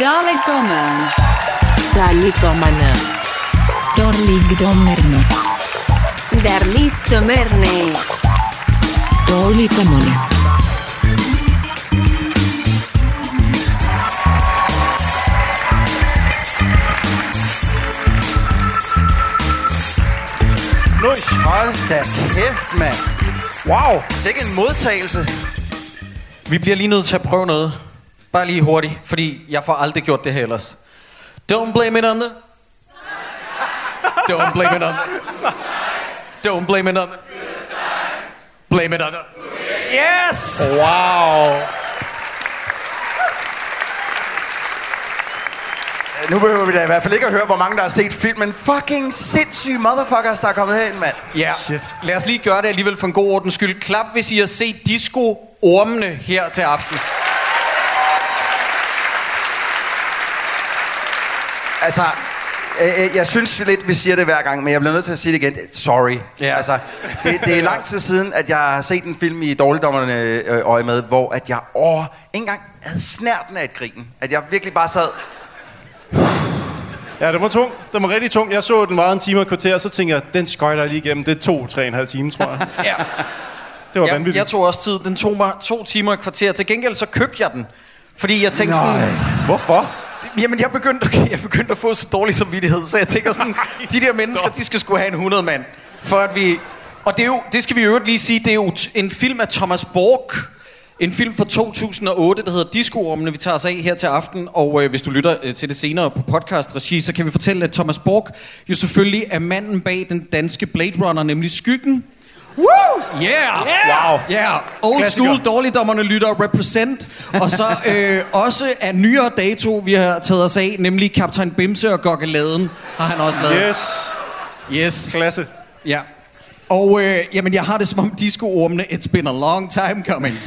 Dalekdommeren. Dalekdommerne. Dårligdommerne. Darlittomerne. Dårligdommerne. Nøj, hold da kæft, mand. Wow, sikke en modtagelse. Vi bliver lige nødt til at prøve noget. Bare lige hurtigt, fordi jeg får aldrig gjort det her ellers. Don't blame it on the... Don't blame it on the... Don't blame it on the... Blame it on the... Yes! Wow. Nu behøver vi da i hvert fald ikke at høre, hvor mange der har set filmen. Fucking sindssyge motherfuckers, der er kommet herind, mand. Ja, lad os lige gøre det alligevel for en god ordens skyld. Klap, hvis I har set disco-ormene her til aften. Altså, øh, øh, jeg synes lidt, vi siger det hver gang, men jeg bliver nødt til at sige det igen. Sorry. Ja. Altså, det, det er lang tid siden, at jeg har set en film i Dårligdommerne øh, øje med, hvor at jeg åh, ikke engang havde snærten af et grin. At jeg virkelig bare sad... Ja, det var tung. Det var rigtig tung. Jeg så den var en time og et kvarter, og så tænkte jeg, den skøjter jeg lige igennem. Det er to, tre og en halv time, tror jeg. Ja. Det var Jeg, vanvittigt. jeg tog også tid. Den tog mig to timer og et kvarter. Til gengæld så købte jeg den. Fordi jeg tænkte sådan... Hvorfor? Jamen, jeg begyndte, jeg begyndte at få så dårlig samvittighed, så jeg tænker sådan, de der mennesker, de skal skulle have en 100 mand, for at vi... Og det, er jo, det skal vi øvrigt lige sige, det er jo en film af Thomas Borg, en film fra 2008, der hedder Disco-ormene, vi tager os af her til aften. Og øh, hvis du lytter øh, til det senere på podcast-regi, så kan vi fortælle, at Thomas Borg jo selvfølgelig er manden bag den danske Blade Runner, nemlig Skyggen. Woo! Yeah! yeah! Wow. Yeah! Old Klassiker. school, dårligdommerne lytter, represent. Og så øh, også af nyere dato, vi har taget os af, nemlig Kaptajn Bimse og Gokkeladen, har han også lavet. Yes. Yes. Klasse. Ja. Og øh, jamen, jeg har det som om disco-ormene, it's been a long time coming.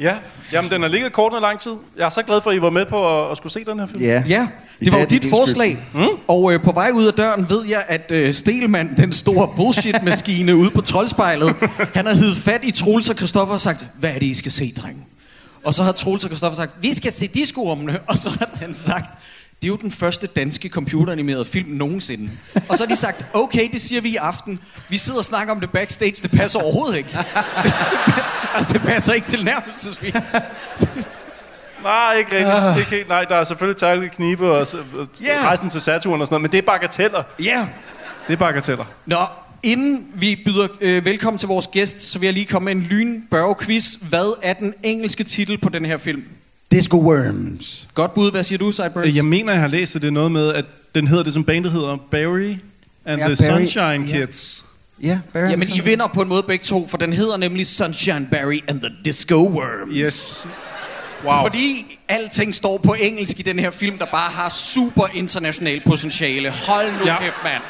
Ja. Jamen, den har ligget kort i lang tid. Jeg er så glad for, at I var med på at, at skulle se den her film. Ja. Ja, det var jo dit forslag. Mm? Og øh, på vej ud af døren ved jeg, at øh, Stelman, den store bullshit-maskine ude på troldspejlet, han har hivet fat i Troels og Christoffer og sagt, hvad er det, I skal se, drenge? Og så har Troels og Christoffer sagt, vi skal se discoormene. Og så har han sagt, det er jo den første danske computeranimerede film nogensinde. Og så har de sagt, okay, det siger vi i aften. Vi sidder og snakker om det backstage, det passer overhovedet ikke. altså, det passer ikke til nærmelsesvis. Nej, ikke rigtigt. Ikke helt. Nej, der er selvfølgelig Tærkel Knibe og, og Ja. rejsen til Saturn og sådan noget, men det er bagateller. Ja. Yeah. Det er bagateller. Nå, inden vi byder øh, velkommen til vores gæst, så vil jeg lige komme med en lynbørge-quiz. Hvad er den engelske titel på den her film? Disco Worms. Godt bud, hvad siger du, Sideburns? Jeg mener, jeg har læst, at det er noget med, at den hedder det, som bandet hedder, Barry and Ja, the Barry. Sunshine Ja. Kids. Ja, Barry. Jamen, I vinder på en måde begge to, for den hedder nemlig Sunshine Barry and the Disco Worms. Yes. Wow. Fordi alting står på engelsk i den her film, der bare har super international potentiale. Hold nu ja. Kæft, mand.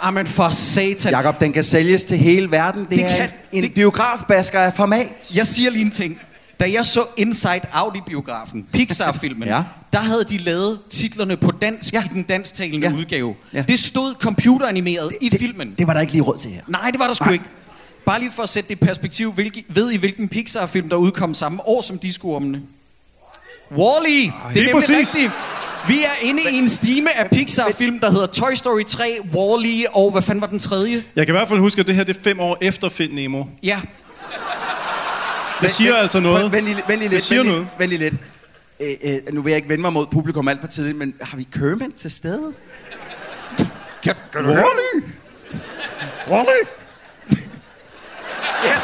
Amen for satan. Jakob, den kan sælges til hele verden. Det, Det er kan- en det- biografbasker af format. Jeg siger lige en ting. Da jeg så Inside Out i biografen, Pixar-filmen, Ja. der havde de lavet titlerne på dansk ja. I den dansktalende Ja. udgave. Ja. Det stod computeranimeret i det, filmen. Det var der ikke lige råd til her. Nej, det var der sgu Nej. ikke. Bare lige for at sætte det i perspektiv, hvilke, ved I hvilken Pixar-film, der udkom samme år som Disco-ormene? Wall-E! Det er nemlig præcis. rigtigt. Vi er inde i en stime af Pixar-film, der hedder Toy Story 3, Wall-E og hvad fanden var den tredje? Jeg kan i hvert fald huske, at det her det er fem år efter Find Nemo. Ja, Det siger altså noget. Vent lige, vent lige Det lidt. siger vent noget. Vent lige lidt. Øh, øh, nu vil jeg ikke vende mig mod publikum alt for tidligt, men har vi Kermit til stede? kan, kan du Wall-E! Wall-E! Yes.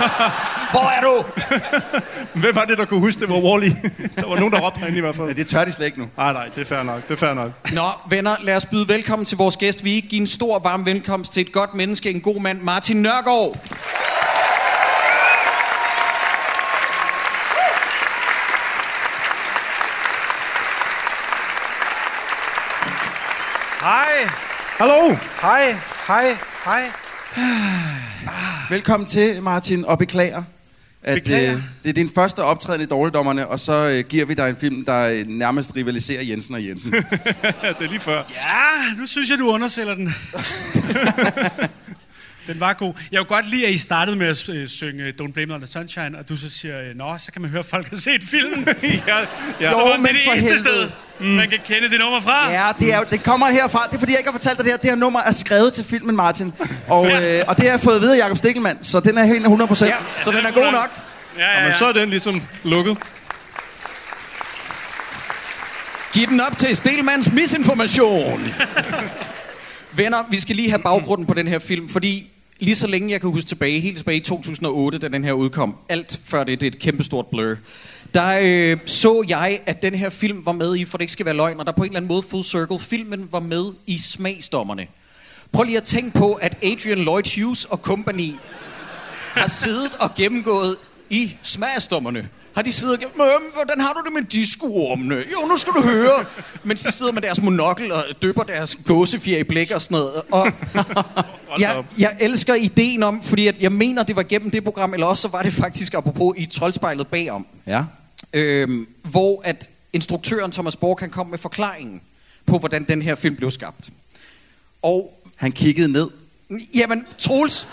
Hvor er du? Hvem var det, der kunne huske, det var Wall-E? der var nogen, der råbte herinde i hvert Ja, fald. det tør de slet ikke nu. Nej, nej, det er fair nok. Det er fair nok. Nå, venner, lad os byde velkommen til vores gæst. Vi give en stor, varm velkomst til et godt menneske, en god mand, Martin Nørgaard. Hej, Hallo! hej, hej, hej. Velkommen til, Martin, og beklager. At, Beklager? Øh, det er din første optræden i Dårligdommerne, og så øh, giver vi dig en film, der øh, nærmest rivaliserer Jensen og Jensen. Det er lige før. Ja, nu synes jeg, du undersælger den. Den var god. Jeg kunne godt lide, at I startede med at øh, synge Don't Blame It on the Sunshine, og du så siger, øh, nå, så kan man høre, at folk har set filmen. ja, ja. Jo, det men det for eneste helvede. sted, mm. man kan kende det nummer fra. Ja, det, er, jo- det kommer herfra. Det er fordi, jeg ikke har fortalt dig det her. Det her nummer er skrevet til filmen, Martin. Og, øh, og det har jeg fået at vide af Jacob Stikkelmann, så den er helt 100%. Ja, så den er god nok. ja, ja, Men ja. så er den ligesom lukket. Giv den op til Stelmans misinformation. Venner, vi skal lige have baggrunden på den her film, fordi lige så længe jeg kan huske tilbage, helt tilbage i 2008, da den her udkom, alt før det, det er et kæmpestort blur, der øh, så jeg, at den her film var med i, for det ikke skal være løgn, og der på en eller anden måde full circle, filmen var med i smagsdommerne. Prøv lige at tænke på, at Adrian Lloyd Hughes og company har siddet og gennemgået i smagsdommerne. Har de siddet og gennem, "Øhm, hvordan har du det med discoormene? Jo, nu skal du høre. Mens de sidder med deres monokkel og døber deres gåsefjer i blæk og sådan noget. Og jeg, jeg elsker ideen om, fordi at jeg mener, det var gennem det program, eller også så var det faktisk apropos i troldspejlet bagom. Ja. Øhm, hvor at instruktøren Thomas Borg kan komme med forklaringen på, hvordan den her film blev skabt. Og Han kiggede ned. Jamen, Troels.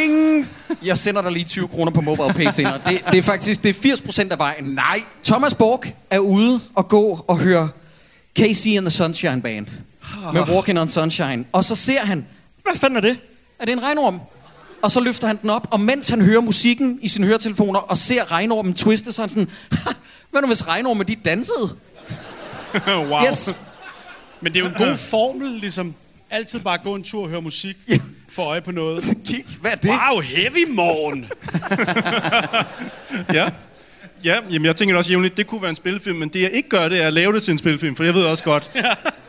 Ding! Jeg sender dig lige 20 kroner på mobile pay senere. Det, det er faktisk det er 80 procent af vejen. Nej. Thomas Borg er ude og gå og høre Casey and the Sunshine Band med Walking on Sunshine. Og så ser han, hvad fanden er det? Er det en regnorm? Og så løfter han den op, og mens han hører musikken i sine høretelefoner og ser regnormen twiste, så er han sådan, "Ha, hvad nu hvis regnormen de dansede? wow. Yes. Men det er jo en god formel, ligesom altid bare gå en tur og høre musik, Ja. Få øje på noget. Kig, hvad er det? Wow, heavy morgen! Ja. Ja, jamen jeg tænker også jævnligt, det kunne være en spilfilm, men det jeg ikke gør, det er at lave det til en spilfilm, for jeg ved også godt,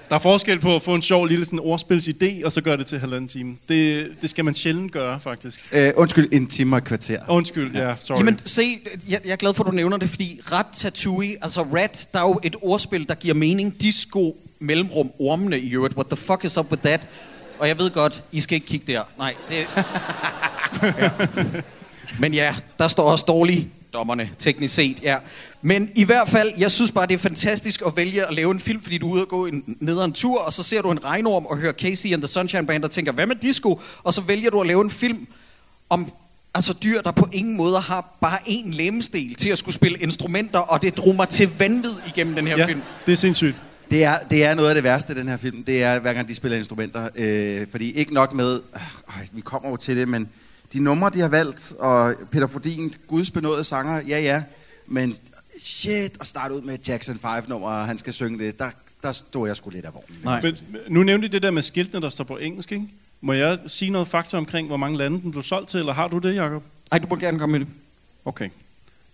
der er forskel på at få en sjov lille sådan ordspilsidé, og så gøre det til halvanden time. Det, det skal man sjældent gøre, faktisk. Øh, undskyld, en time og et kvarter. Undskyld, ja, sorry. Jamen, se, jeg, jeg er glad for, at du nævner det, fordi Ratatouille, altså rat, der er jo et ordspil, der giver mening. Disco, mellemrum, ormene i øvrigt. What the fuck is up with that? Og jeg ved godt, I skal ikke kigge der. Nej, det... ja. Men ja, der står også dårlige dommerne, teknisk set, ja. Men i hvert fald, jeg synes bare, det er fantastisk at vælge at lave en film, fordi du er ude og gå en, ned en tur, og så ser du en regnorm og hører Casey and the Sunshine Band, og tænker, hvad med disco? Og så vælger du at lave en film om altså dyr, der på ingen måde har bare én lemmestil til at skulle spille instrumenter, og det mig til vanvid igennem den her ja, film. det er sindssygt. Det er, det er noget af det værste i den her film. Det er, hver gang de spiller instrumenter. Øh, fordi ikke nok med... Øh, vi kommer jo til det, men de numre, de har valgt, og Peter Fordin, Guds benåede sanger, ja ja, men shit, at starte ud med Jackson 5-nummer, og han skal synge det, der, der stod jeg sgu lidt af vognen. Nej. Men, nu nævnte I det der med skiltene, der står på engelsk, ikke? Må jeg sige noget fakta omkring, hvor mange lande den blev solgt til, eller har du det, Jacob? Ej, du må gerne komme med det. Okay.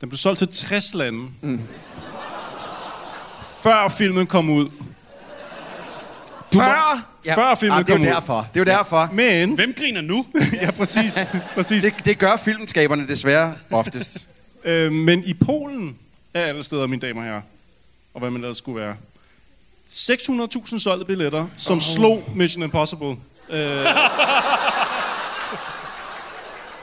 Den blev solgt til 60 lande. Mm. Før filmen kom ud. Før! Ja. Før filmen Ah, det er kom jo derfor. Det er jo derfor. Men, Hvem griner nu? ja, præcis. præcis. Det, det gør filmskaberne desværre oftest. Øh, men i Polen er alle steder, mine damer og herrer, og hvad man ellers skulle være, 600.000 solgte billetter, som oh. slog Mission Impossible. Øh,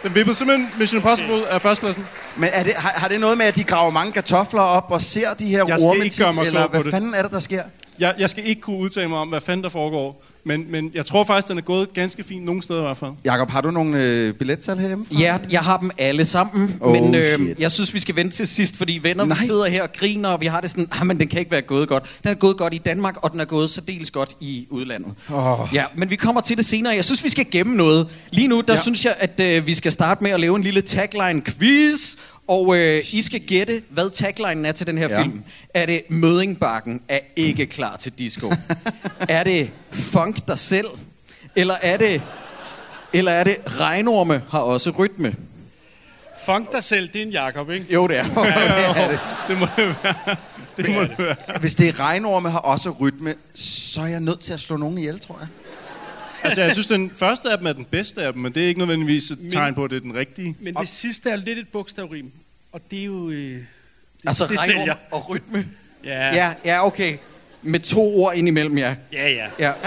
den vippede simpelthen Mission Impossible af førstpladsen. Men er det, har, har det noget med, at de graver mange kartofler op og ser de her Jeg skal orme ikke tit, gøre mig eller klog på hvad det. fanden er det, der sker? Jeg, jeg skal ikke kunne udtale mig om, hvad fanden der foregår, men, men jeg tror faktisk, den er gået ganske fint nogle steder i hvert fald. Jakob, har du nogle øh, billettal herhjemme? Ja, jeg har dem alle sammen, Oh, men øh, shit. jeg synes, vi skal vente til sidst, fordi venner, Nej. vi sidder her og griner, og vi har det sådan, ah, men den kan ikke være gået godt. Den er gået godt i Danmark, og den er gået særdeles godt i udlandet. Åh. Ja, men vi kommer til det senere. Jeg synes, vi skal gemme noget. Lige nu, der. Ja. synes jeg, at øh, vi skal starte med at lave en lille tagline-quiz, og øh, I skal gætte, hvad taglinen er til den her ja. Ja. film. Er det Mødingbakken er ikke klar til disco? er det Funk dig selv? Eller er det, eller er det Regnorme har også rytme? Funk dig selv, det er en Jakob, ikke? Jo, det er. Det må det være. Det må det være. Hvis det er regnorme har også rytme, så er jeg nødt til at slå nogen ihjel, tror jeg. Altså, jeg synes, den første af dem er den bedste af dem, men det er ikke nødvendigvis et tegn på, at det er den rigtige. Men det sidste er lidt et bogstavrim. Og det er jo... Øh, det, altså det Regnorme sælger. og rytme. Ja. Ja, ja, okay. Med to ord indimellem, ja. Ja, ja. ja.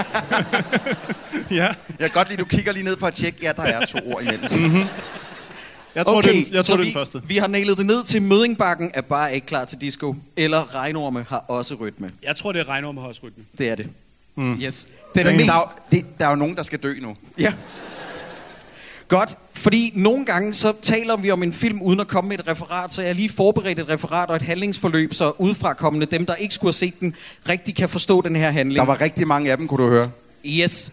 Ja, Jeg kan godt lide, du kigger lige ned for at tjekke. Ja, der er to ord imellem. jeg tror, okay, det, jeg tror det er vi, den første. vi har nailet det ned til Mødingbakken er bare ikke klar til disco. Eller Regnorme har også rytme. Jeg tror, det er Regnorm med højsrytme. Det er det. Mm. Yes. Den er Men mest... der, er, jo- det, der er jo nogen, der skal dø nu. Ja. Godt, fordi nogle gange så taler vi om en film uden at komme med et referat, så jeg har lige forberedt et referat og et handlingsforløb, så udefrakommende dem, der ikke skulle have set den, rigtig kan forstå den her handling. Der var rigtig mange af dem, kunne du høre. Yes.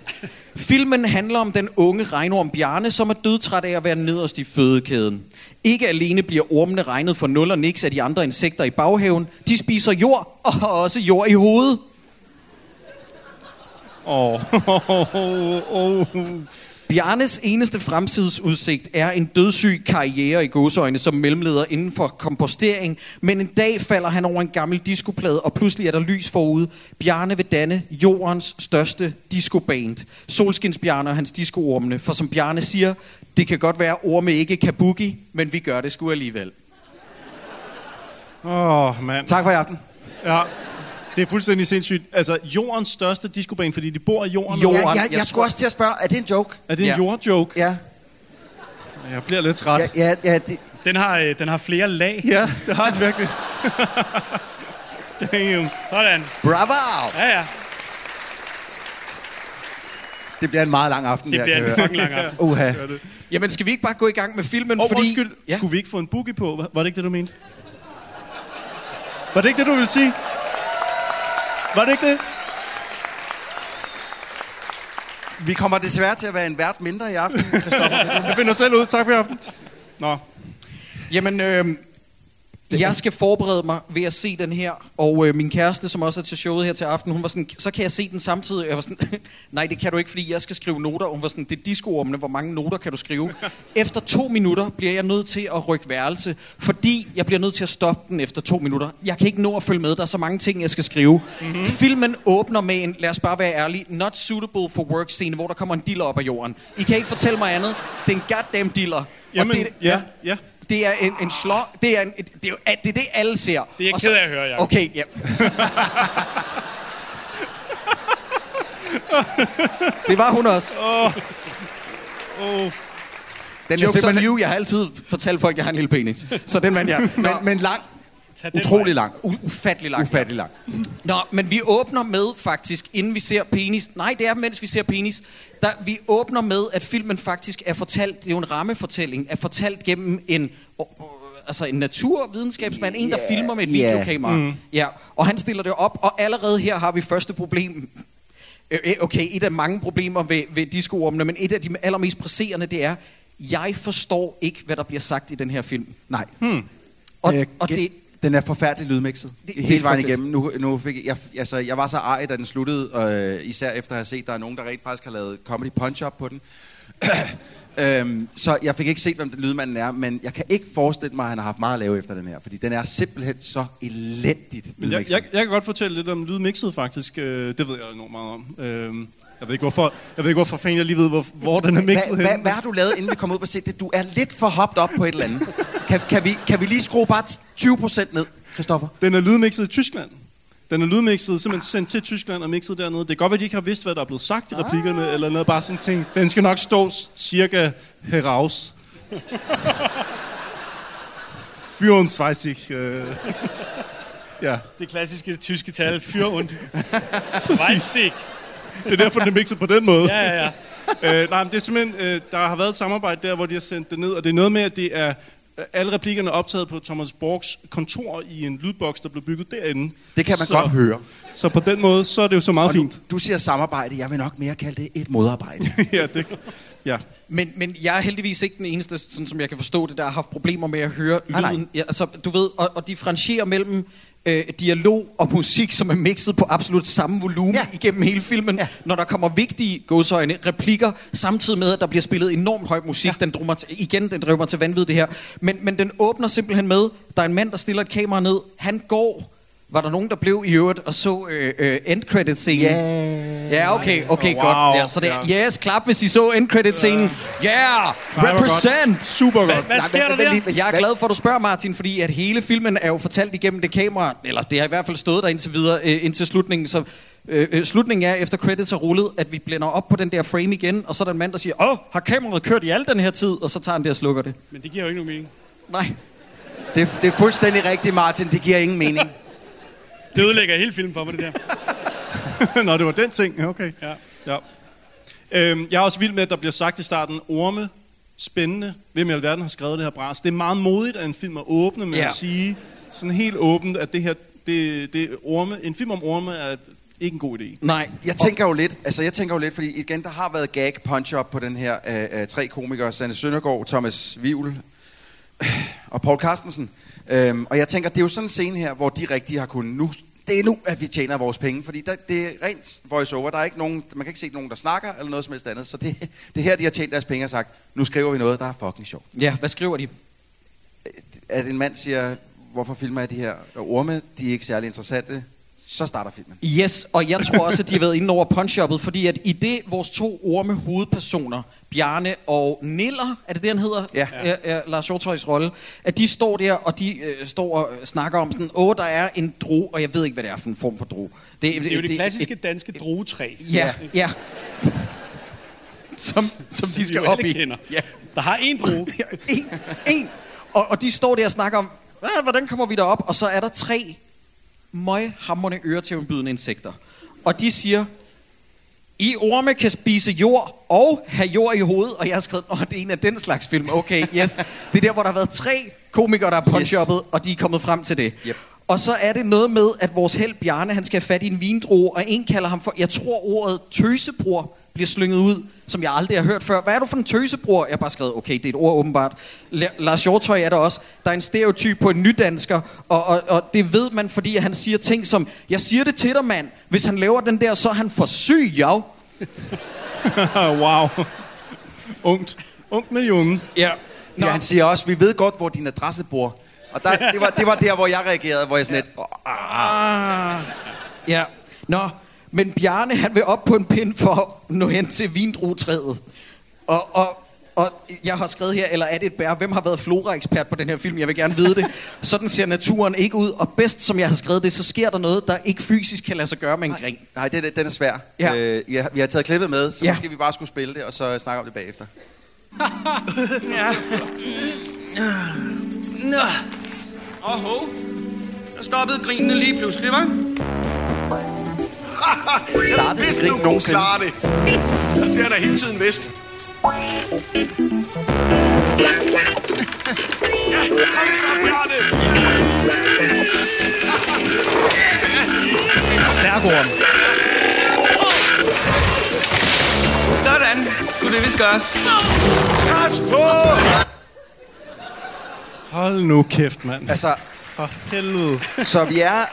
Filmen handler om den unge regnorm Bjarne, som er dødtræt af at være nederst i fødekæden. Ikke alene bliver ormene regnet for nul og niks af de andre insekter i baghaven, de spiser jord og har også jord i hovedet. Åh, oh. oh, oh. Bjarnes eneste fremtidsudsigt er en dødssyg karriere i gåseøjne som mellemleder inden for kompostering, men en dag falder han over en gammel diskoplade, og pludselig er der lys forude. Bjarne vil danne jordens største discoband. Solskins Bjarne og hans discoormene, for som Bjarne siger, det kan godt være, orme ikke kan boogie, men vi gør det sgu alligevel. Åh, oh, mand. Tak for i aften. Ja, det er fuldstændig sindssygt. Altså, jordens største discobane, fordi de bor i jorden. Jo. Ja, Jorden, jeg, jeg, jeg skulle også til at spørge, er det en joke? Er det en Ja. jordjoke? Ja. Jeg bliver lidt træt. Ja, ja, ja det, Den har, øh, den har flere lag. Ja, det har den virkelig. Damn. Sådan. Bravo! Ja, ja. det bliver en meget lang aften, Det her, bliver en fucking lang aften. Uha. Jamen, skal vi ikke bare gå i gang med filmen? Oh, fordi... undskyld. Ja. Skulle vi ikke få en boogie på? Var var det ikke det, du mente? Var det ikke det, du ville sige? Var det ikke det? Vi kommer desværre til at være en vært mindre i aften, Christoffer. Jeg finder selv ud. Tak for i aften. Nå. Jamen, øh, jeg skal forberede mig ved at se den her, og øh, min kæreste, som også er til showet her til aften, hun var sådan, så kan jeg se den samtidig. Jeg var sådan, nej, det kan du ikke, fordi jeg skal skrive noter. Hun var sådan, det er discoormene, hvor mange noter kan du skrive? Efter to minutter bliver jeg nødt til at rykke værelse, fordi jeg bliver nødt til at stoppe den efter to minutter. Jeg kan ikke nå at følge med, der er så mange ting, jeg skal skrive. Mm-hmm. Filmen åbner med en, lad os bare være ærlige, not suitable for work scene, hvor der kommer en diller op af jorden. I kan ikke fortælle mig andet. Det er en goddamn diller. Jamen, det, ja, ja. Det er en, en slå... Det er, en, det, er jo, det er det, alle ser. Det er jeg Og ked af at høre, Jacob. Okay, ja. det var hun også. Oh. Den er Jokes on simpelthen, you. Jeg har altid fortalt folk, at jeg har en lille penis. Så den vandt jeg. Men, men lang. Utrolig lang. u- ufattelig langt. Ufattelig lang. Nå, men vi åbner med faktisk, inden vi ser penis. Nej, det er mens vi ser penis. Der, vi åbner med, at filmen faktisk er fortalt, det er jo en rammefortælling, er fortalt gennem en, altså en naturvidenskabsmand, en der filmer med et ja. videokamera. Mm. Ja, og han stiller det op, og allerede her har vi første problem. Øh, øh, Okay, et af mange problemer ved, ved discoormene, men et af de allermest presserende, det er, jeg forstår ikke, hvad der bliver sagt i den her film. Nej. Og, Øh, og det, Den er forfærdeligt lydmixet. Det- Det, det er Hele vejen igennem. Nu, nu fik jeg, altså, jeg var så ej, da den sluttede, øh, især efter at have set, at der er nogen, der rent faktisk har lavet comedy punch-up på den. øhm, så jeg fik ikke set, hvem den lydmanden er, men jeg kan ikke forestille mig, at han har haft meget at lave efter den her, fordi den er simpelthen så elendigt Men jeg, jeg, jeg kan godt fortælle lidt om lydmixet, faktisk. Øh, det ved jeg enormt meget om. Øh, jeg ved ikke, hvorfor, jeg ved ikke, hvorfor fanden jeg lige ved, hvor, hvor den er mixet hvad, henne. hvad har du lavet, inden vi kommer ud på set det? Du er lidt for hoppet op på et eller andet. Kan, kan, vi, kan vi lige skrue bare 20% ned, Christoffer? Den er lydmixet i Tyskland. Den er lydmixet, simpelthen sendt til Tyskland og mixet dernede. Det kan godt være, de ikke har vidst, hvad der er blevet sagt i replikkerne, eller noget bare sådan ting. Den skal nok stå cirka heraus. 24. Øh. Ja, Det klassiske tyske tal, für und Schweizig. det er derfor, den er mixet på den måde. Ja, ja, ja. øh, nej, men det er simpelthen, øh, der har været et samarbejde der, hvor de har sendt det ned, og det er noget med, at det er øh, alle replikkerne er optaget på Thomas Borgs kontor i en lydboks, der blev bygget derinde. Det kan man så, godt høre. Så på den måde, så er det jo så meget Og nu, fint. du siger samarbejde, jeg vil nok mere kalde det et modarbejde. ja, det, ja. Men, men jeg er heldigvis ikke den eneste, sådan som jeg kan forstå det, der har haft problemer med at høre Nej, nej. lyden. Ja, altså, du ved, og, og differentiere mellem øh, dialog og musik, som er mixet på absolut samme volumen ja. Igennem hele filmen, ja. Når der kommer vigtige gåsøjne, replikker, samtidig med, at der bliver spillet enormt høj musik. Ja. Den mig til, igen, den mig til vanvid, det her. Men, men den åbner simpelthen med, der er en mand, der stiller et kamera ned, han går, var der nogen, der blev i øvrigt og så øh, øh, end credit scenen Ja. Okay, okay, Wow, godt. Ja, så det er, yes, klap, hvis I så end credit scenen. Yeah, hvor godt. represent. Super godt. Hvad sker der men- der? men- Jeg er glad for, at du spørger, Martin, fordi at hele filmen er jo fortalt igennem det kamera, eller det har i hvert fald stået der indtil videre, øh, indtil slutningen, så øh, øh, slutningen er, efter credits er rullet, at vi blænder op på den der frame igen, og så er der en mand, der siger, åh, har kameraet kørt i al den her tid? Og så tager han det og slukker det. Men det giver jo ikke nogen mening. Nej. Det, det er fuldstændig rigtigt, Martin. Det giver ingen mening. Det ødelægger hele filmen for mig, det der. Nå, det var den ting. Okay. Ja. Ja. Øhm, jeg er også vild med, at der bliver sagt i starten, orme spændende, hvem i alverden har skrevet det her bras. Det er meget modigt af en film at åbne med Ja. at sige sådan helt åbent, at det her, det, det orme, en film om orme er ikke en god idé. Nej. Jeg tænker jo lidt, altså jeg tænker jo lidt, fordi igen, der har været gag punch-up på den her af, af tre komikere, Sanne Søndergaard, Thomas Vivl og Paul Carstensen. Øhm, og jeg tænker, det er jo sådan en scene her, hvor de rigtig har kunnet nu, det er nu, at vi tjener vores penge, fordi der, det er rent voice-over. Der er ikke nogen, man kan ikke se nogen, der snakker, eller noget som helst andet. Så det, det er her, de har tjent deres penge og sagt, nu skriver vi noget, der er fucking sjovt. Ja, hvad skriver de? At en mand siger, hvorfor filmer jeg de her orme, de er ikke særlig interessante, så starter filmen. Yes, og jeg tror også, at de har været inde over punch fordi at i det vores to orme hovedpersoner, Bjarne og Niller, er det det, han hedder? Ja. ja, ja Lars Hjortøjs rolle. At de står der, og de øh, står og snakker om sådan, åh, der er en dro, og jeg ved ikke, hvad det er for en form for dro. Det er jo det klassiske danske druetræ. Ja, ja. som, som de skal op i. kender. Ja. Der har en drue. en, en. Og, og de står der og snakker om, "Hvad, hvordan kommer vi derop? Og så er der tre møghamrende øretævnbydende insekter. Og de siger, I orme kan spise jord og have jord i hovedet. Og jeg har skrevet, at det er en af den slags film. Okay, yes. Det er der, hvor der har været tre komikere, der er punch yes. og de er kommet frem til det. Yep. Og så er det noget med, at vores held Bjarne, han skal have fat i en vindrue, og en kalder ham for, jeg tror ordet tøsebror bliver slynget ud, som jeg aldrig har hørt før. Hvad er du for en tøsebror? Jeg har bare skrevet, okay, det er et ord åbenbart. La- Lars Hjortøj er der også. Der er en stereotyp på en nydansker, og, og, og det ved man, fordi han siger ting som, jeg siger det til dig, mand. Hvis han laver den der, så er han for syg, ja. wow. Ungt. Ungt med de unge. Ja. Ja, han siger også, vi ved godt, hvor din adresse bor. Og der, det, var, det var der, hvor jeg reagerede, hvor jeg sådan lidt, "Åh, Ah. Ja. Nå, men Bjarne, han vil op på en pind for at nå hen til vindruetræet. Og, og, og jeg har skrevet her, eller er det et bær? Hvem har været flora-ekspert på den her film? Jeg vil gerne vide det. Sådan ser naturen ikke ud. Og bedst, som jeg har skrevet det, så sker der noget, der ikke fysisk kan lade sig gøre med en gren. nej, det, det- den er svær. Ja. Øh, jeg, vi har taget klippet med, så Ja. ja. måske vi bare skulle spille det, og så snakke om det bagefter. Nå. Åh, der stoppede grinene lige pludselig, hva'? Startede det grin nogensinde? klare det. Det er der hele tiden vist. Ja, kom så, Bjarne! Stærk orm. Sådan. Skulle det vist gøres. Pas på! Hold nu kæft, mand. Altså, For helvede. så vi er...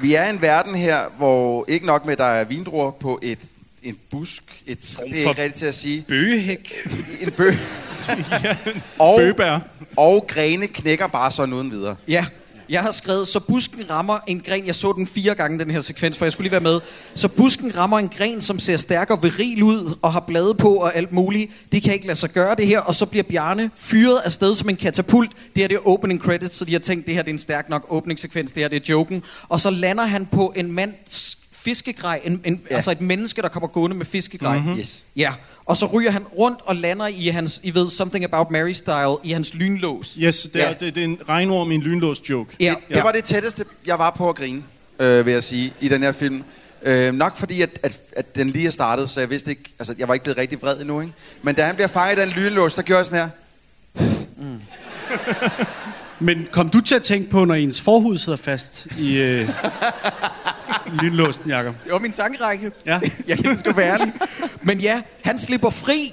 Vi er i en verden her, hvor ikke nok med, at der er vindruer på et, en busk, et, træ- det er ikke rigtigt til at sige, Bøgehæk. en bø. og, Bøgebær. og grene knækker bare sådan uden videre. Ja, jeg har skrevet, så busken rammer en gren. Jeg så den fire gange, den her sekvens, for jeg skulle lige være med. Så busken rammer en gren, som ser stærk og viril ud, og har blade på og alt muligt. Det kan ikke lade sig gøre det her, og så bliver Bjarne fyret af sted som en katapult. Det her det er opening credits, så de har tænkt, det her det er en stærk nok åbningssekvens, det her det er joken. Og så lander han på en mands fiskegrej, en, en, ja. Altså et menneske, der kommer gående med fiskegrej. Mhm. Mm-hmm. Yes. Ja, og så ryger han rundt og lander i hans, I ved, Something About Mary-style, i hans lynlås. Yes, det er, Ja. det, det er en regnorm i en lynlås joke. Ja, Det var det tætteste, jeg var på at grine, øh, vil jeg sige, i den her film. Øh, nok fordi, at, at, at den lige er startet, så jeg vidste ikke, altså jeg var ikke blevet rigtig vred endnu, ikke? Men da han bliver fanget i den lynlås, der gjorde jeg sådan her. Men kom du til at tænke på, når ens forhud sidder fast i øh, lynlåsen, Jacob? Det var min tankerække. Ja. Jeg kan ikke være ærlig. Men ja, han slipper fri.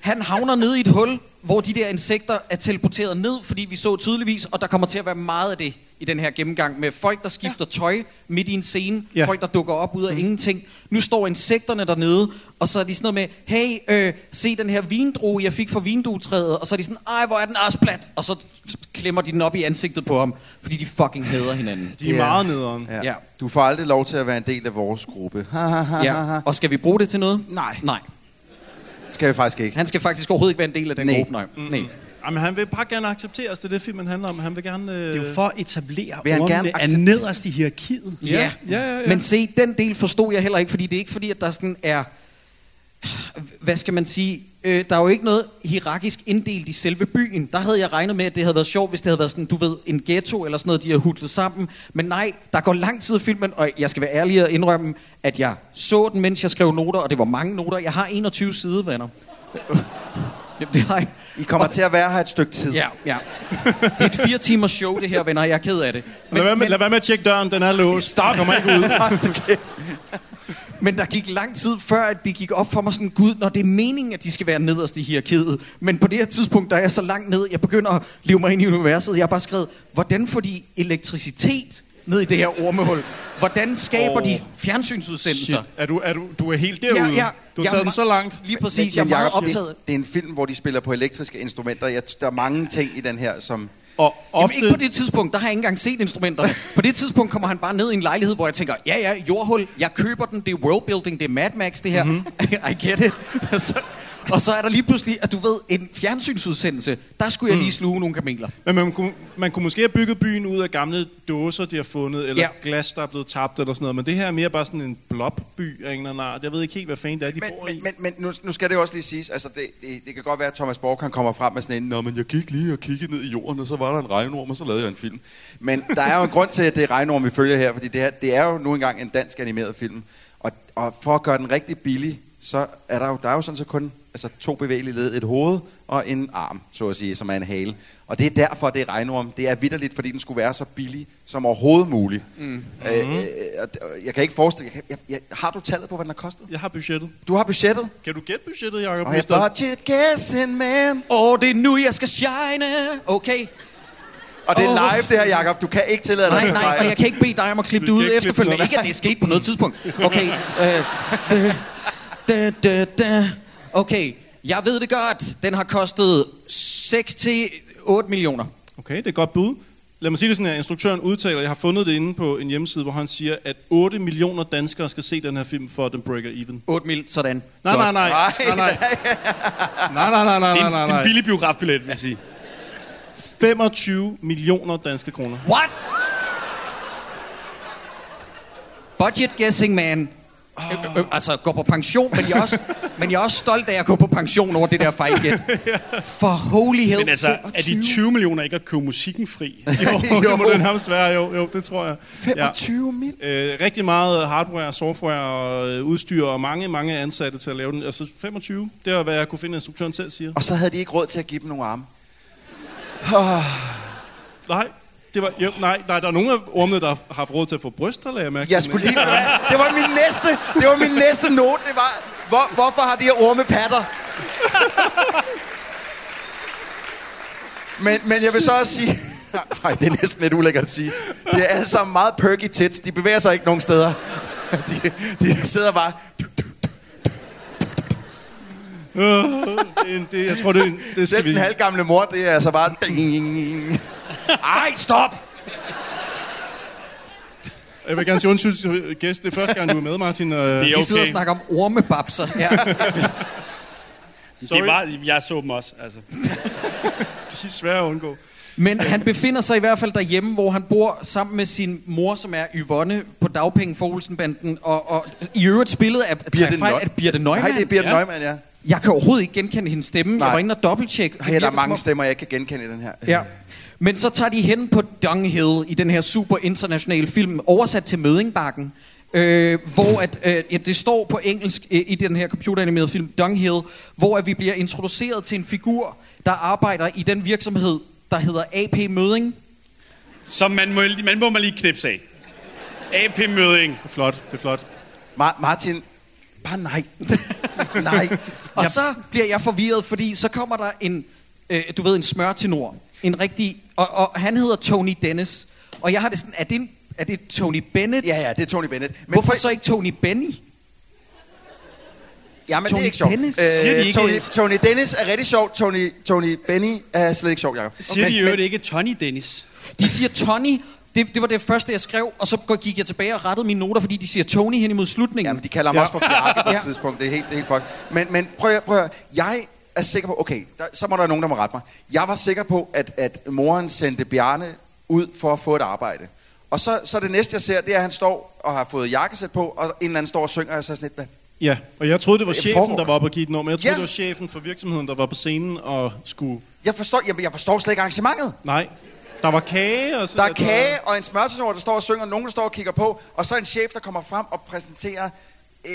Han havner ned i et hul, hvor de der insekter er teleporteret ned, fordi vi så tydeligvis, og der kommer til at være meget af det i den her gennemgang, med folk, der skifter ja. tøj midt i en scene, Ja. folk, der dukker op ud af mm. ingenting. Nu står insekterne dernede, og så er de sådan noget med, hey, øh, se den her vindrue, jeg fik fra vinduetræet, og så er de sådan, ej, hvor er den asplat, og så klemmer de den op i ansigtet på ham, fordi de fucking hader hinanden. De er Ja. meget nederen. Ja. Ja. Du får aldrig lov til at være en del af vores gruppe. Ha, ha, ha, ha, Ja. Og skal vi bruge det til noget? Nej. Nej. Skal vi faktisk ikke. Han skal faktisk overhovedet ikke være en del af den Nej. gruppe, nej. Mm. nej. Jamen, han vil bare gerne accepteres. Det er det, filmen handler om. Han vil gerne... Øh... Det er jo for at etablere Vil han gerne er acceptere- nederst i hierarkiet. Ja. Ja, ja, ja. Men se, den del forstod jeg heller ikke, fordi det er ikke fordi, at der sådan er... Hvad skal man sige? Øh, der er jo ikke noget hierarkisk inddelt i selve byen. Der havde jeg regnet med, at det havde været sjovt, hvis det havde været sådan, du ved, en ghetto eller sådan noget, de har hudlet sammen. Men nej, der går lang tid i filmen, og jeg skal være ærlig og indrømme, at jeg så den, mens jeg skrev noter, og det var mange noter. Jeg har 21 sider, venner. Jamen, det har jeg. I kommer til at være her et stykke tid. Ja, ja. Det er et fire timers show, det her, venner. Jeg er ked af det. Lad være, med, lad være med at tjekke døren, den er låst. Stop. kommer ikke ud. Men der gik lang tid før, at det gik op for mig sådan, gud, når det er meningen, at de skal være nederst i hierarkiet. Men på det her tidspunkt, der er jeg så langt ned, jeg begynder at leve mig ind i universet. Jeg har bare skrevet, hvordan får de elektricitet ned i det her ormehul? Hvordan skaber oh. de fjernsynsudsendelser? Shit. Er du, er du, du er helt derude? Ja, ja. Du har taget den så langt. Lige præcis, jeg er Men meget optaget. det, det er en film, hvor de spiller på elektriske instrumenter. Jeg, der er mange ting i den her, som... Og Jamen, ofte, ikke på det tidspunkt, der har jeg ikke engang set instrumenterne. På det tidspunkt kommer han bare ned i en lejlighed, hvor jeg tænker, ja ja, jordhul, jeg køber den, det er worldbuilding, det er Mad Max det her. Mhm. Mm-hmm. I get it. så, og så er der lige pludselig, at du ved, en fjernsynsudsendelse, der skulle jeg lige sluge nogle kameler. men man kunne, man kunne måske have bygget byen ud af gamle dåser, de har fundet, eller Ja. ja. glas, der er blevet tabt, eller sådan noget. Men det her er mere bare sådan en blobby af en eller anden art. Jeg ved ikke helt, hvad fanden det er, de Men, bor i. men, men, men nu, nu skal det jo også lige siges, altså det, det, det kan godt være, at Thomas Borg kan komme frem med sådan en, Nå, men jeg gik lige og kiggede ned i jorden, og så var der en regnorm, og så lavede jeg en film. Men der er jo en grund til, at det er regnorm, vi følger her, fordi det, her, det er jo nu engang en dansk animeret film. Og, og for at gøre den rigtig billig, så er der jo, der er jo sådan så kun altså, to bevægelige led, et hoved og en arm, så at sige, som er en hale. Og det er derfor, det er regnorm. Det er vidderligt, fordi den skulle være så billig som overhovedet muligt. Mm. Øh, øh, og jeg kan ikke forestille... Jeg, kan- jeg, jeg, har du tallet på, hvad den har kostet? Jeg har budgettet. Du har budgettet? Kan du gætte budgettet, Jacob? Og jeg budget guessing, man. Åh, oh, det er nu, jeg skal shine. Okay. Og det er live, det her, Jacob. Du kan ikke tillade dig Nej, at nej, og jeg kan ikke bede dig om at klippe det ud efterfølgende. Ikke, at det er sket på noget tidspunkt. Okay. Øh, da, da, da. Okay, jeg ved det godt. Den har kostet 6-8 millioner. Okay, det er et godt bud. Lad mig sige det sådan her. Instruktøren udtaler, jeg har fundet det inde på en hjemmeside, hvor han siger, at 8 millioner danskere skal se den her film, for at den breaker even. 8 mil, sådan. Nej, nej, nej. Nej, nej. Nej, nej, nej, nej, Det er nej, nej, det er en billig biografbillet, vil jeg sige. 25 millioner danske kroner. What? Budget guessing, man. Oh. Øh, øh, altså, går på pension, men jeg, er også, men jeg er også stolt af at gå på pension over det der fejlgæt. For holy hell. Men altså, er de 20 millioner ikke at købe musikken fri? Jo, det må det nærmest være, jo, jo, det tror jeg. 25 mil. Øh, rigtig meget hardware, software og øh, udstyr, og mange, mange ansatte til at lave den. Altså 25, det er, hvad jeg kunne finde, instruktøren selv siger. Og så havde de ikke råd til at give dem nogle arme. Nej, det var, jo, nej, nej, der er nogle af ormene, der har haft råd til at få bryster, lagde jeg mærke Jeg skulle lige... Det var min næste, det var min næste note. Det var, hvor, hvorfor har de her orme patter? Men, men jeg vil så også sige... Nej, det er næsten lidt ulækkert at sige. Det er alle sammen meget perky tits. De bevæger sig ikke nogen steder. De, de sidder bare... Det, er en- det, jeg tror, det, er en- det skal Selv vi... den halvgamle mor, det er altså bare... Ej, stop! Jeg vil gerne sige undskyld til gæst. Det er første gang, du er med, Martin. Og, Det er Vi sidder og okay. snakker om ormebabser. Ja. Det var, jeg så dem også, altså. de er svære at undgå. Men han befinder sig i hvert fald derhjemme, hvor han bor sammen med sin mor, som er Yvonne på dagpenge for Olsenbanden. Og, og i øvrigt spillet af Birte Neu- at Birte Neumann. Nej, det er Birte Ja. Neumann, ja. Jeg kan overhovedet ikke genkende hendes stemme. Nej. Jeg var inde og dobbelttjekke. Det Her er der som mange stemmer, jeg ikke kan genkende i den her. Ja. Men så tager de hen på Dunghill i den her super internationale film, oversat til Mødingbakken. Øh, hvor at, øh, ja, det står på engelsk øh, i den her computeranimerede film Dunghill, hvor at vi bliver introduceret til en figur, der arbejder i den virksomhed, der hedder AP Møding. Som man må, man må man lige knipse af. AP-møding. Det er flot, det er flot. Ma- Martin, bare nej. nej. Og så bliver jeg forvirret, fordi så kommer der en, øh, du ved, en smør til nord. En rigtig, og, og han hedder Tony Dennis. Og jeg har det sådan, er det, en, er det Tony Bennett? Ja, ja, det er Tony Bennett. Men Hvorfor for- så ikke Tony Benny? Ja, men det Tony er ikke sjovt. Dennis? Siger de ikke- Tony, Tony Dennis er rigtig sjovt. Tony, Tony Benny er slet ikke sjovt, Jacob. Siger Men- de i men- ikke Tony Dennis? De siger Tony. Det, det var det første, jeg skrev, og så gik jeg tilbage og rettede mine noter, fordi de siger Tony hen imod slutningen. Jamen, de kalder ham Ja. også for Bjarke på et tidspunkt. Det er helt, det er helt fucked. Men, men prøv, at- prøv at. Jeg er sikker på... Okay, der, så må der være nogen, der må rette mig. Jeg var sikker på, at, at moren sendte Bjarne ud for at få et arbejde. Og så, så det næste, jeg ser, det er, at han står og har fået jakkesæt på, og en eller anden står og synger, og så jeg sådan lidt, hvad? Ja, og jeg troede, det var Det chefen, der var oppe og give den men jeg troede, Ja. det var chefen for virksomheden, der var på scenen og skulle... Jeg forstår, jamen, jeg forstår slet ikke arrangementet. Nej, der var kage og så... Der er kage og en smørtilsnor, der står og synger, nogen der står og kigger på, og så en chef, der kommer frem og præsenterer øh,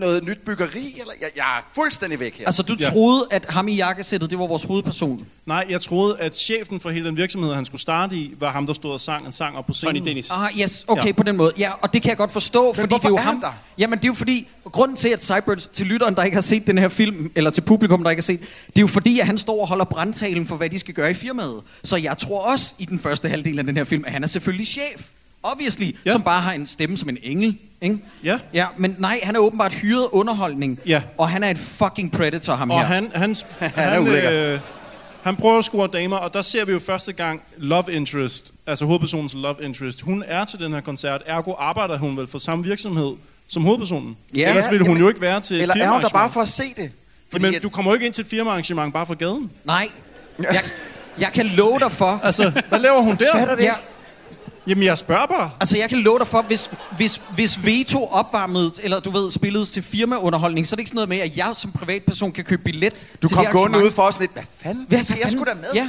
noget nyt byggeri, eller jeg, jeg er fuldstændig væk her. Altså, du Ja. troede, at ham i jakkesættet, det var vores hovedperson. Nej, jeg troede, at chefen for hele den virksomhed, han skulle starte i, var ham, der stod og sang en sang op på scenen. Tony Dennis. Ah, yes, okay, Ja. på den måde. Ja, og det kan jeg godt forstå, fordi det er jo er ham. der? Jamen, det er jo fordi, grunden til, at Cyburns, til lytteren, der ikke har set den her film, eller til publikum, der ikke har set, det er jo fordi, at han står og holder brandtalen for, hvad de skal gøre i firmaet. Så jeg tror også, i den første halvdel af den her film, at han er selvfølgelig chef. Obviously, Ja. som bare har en stemme som en engel. Ikke? Ja. ja. men nej, han er åbenbart hyret underholdning. Ja. Og han er en fucking predator, ham Og her. han, han, er han, ulækker. øh, han prøver at score damer, og der ser vi jo første gang love interest, altså hovedpersonens love interest. Hun er til den her koncert, ergo arbejder hun vel for samme virksomhed som hovedpersonen. Ja. Ellers ville hun Jamen, jo ikke være til eller er hun der bare for at se det? Fordi Men at, du kommer jo ikke ind til et firmaarrangement bare fra gaden. Nej, jeg, jeg kan love dig for... Altså, hvad laver hun der? Hvad er det? Ja, Jamen, jeg spørger bare. Altså, jeg kan love dig for, hvis, hvis, hvis Veto opvarmede, eller du ved, spillede til firmaunderholdning, så er det ikke sådan noget med, at jeg som privatperson kan købe billet du til kom gående ud for os lidt. Hvad fanden? Hvad Hvad skal jeg sgu da med? Ja,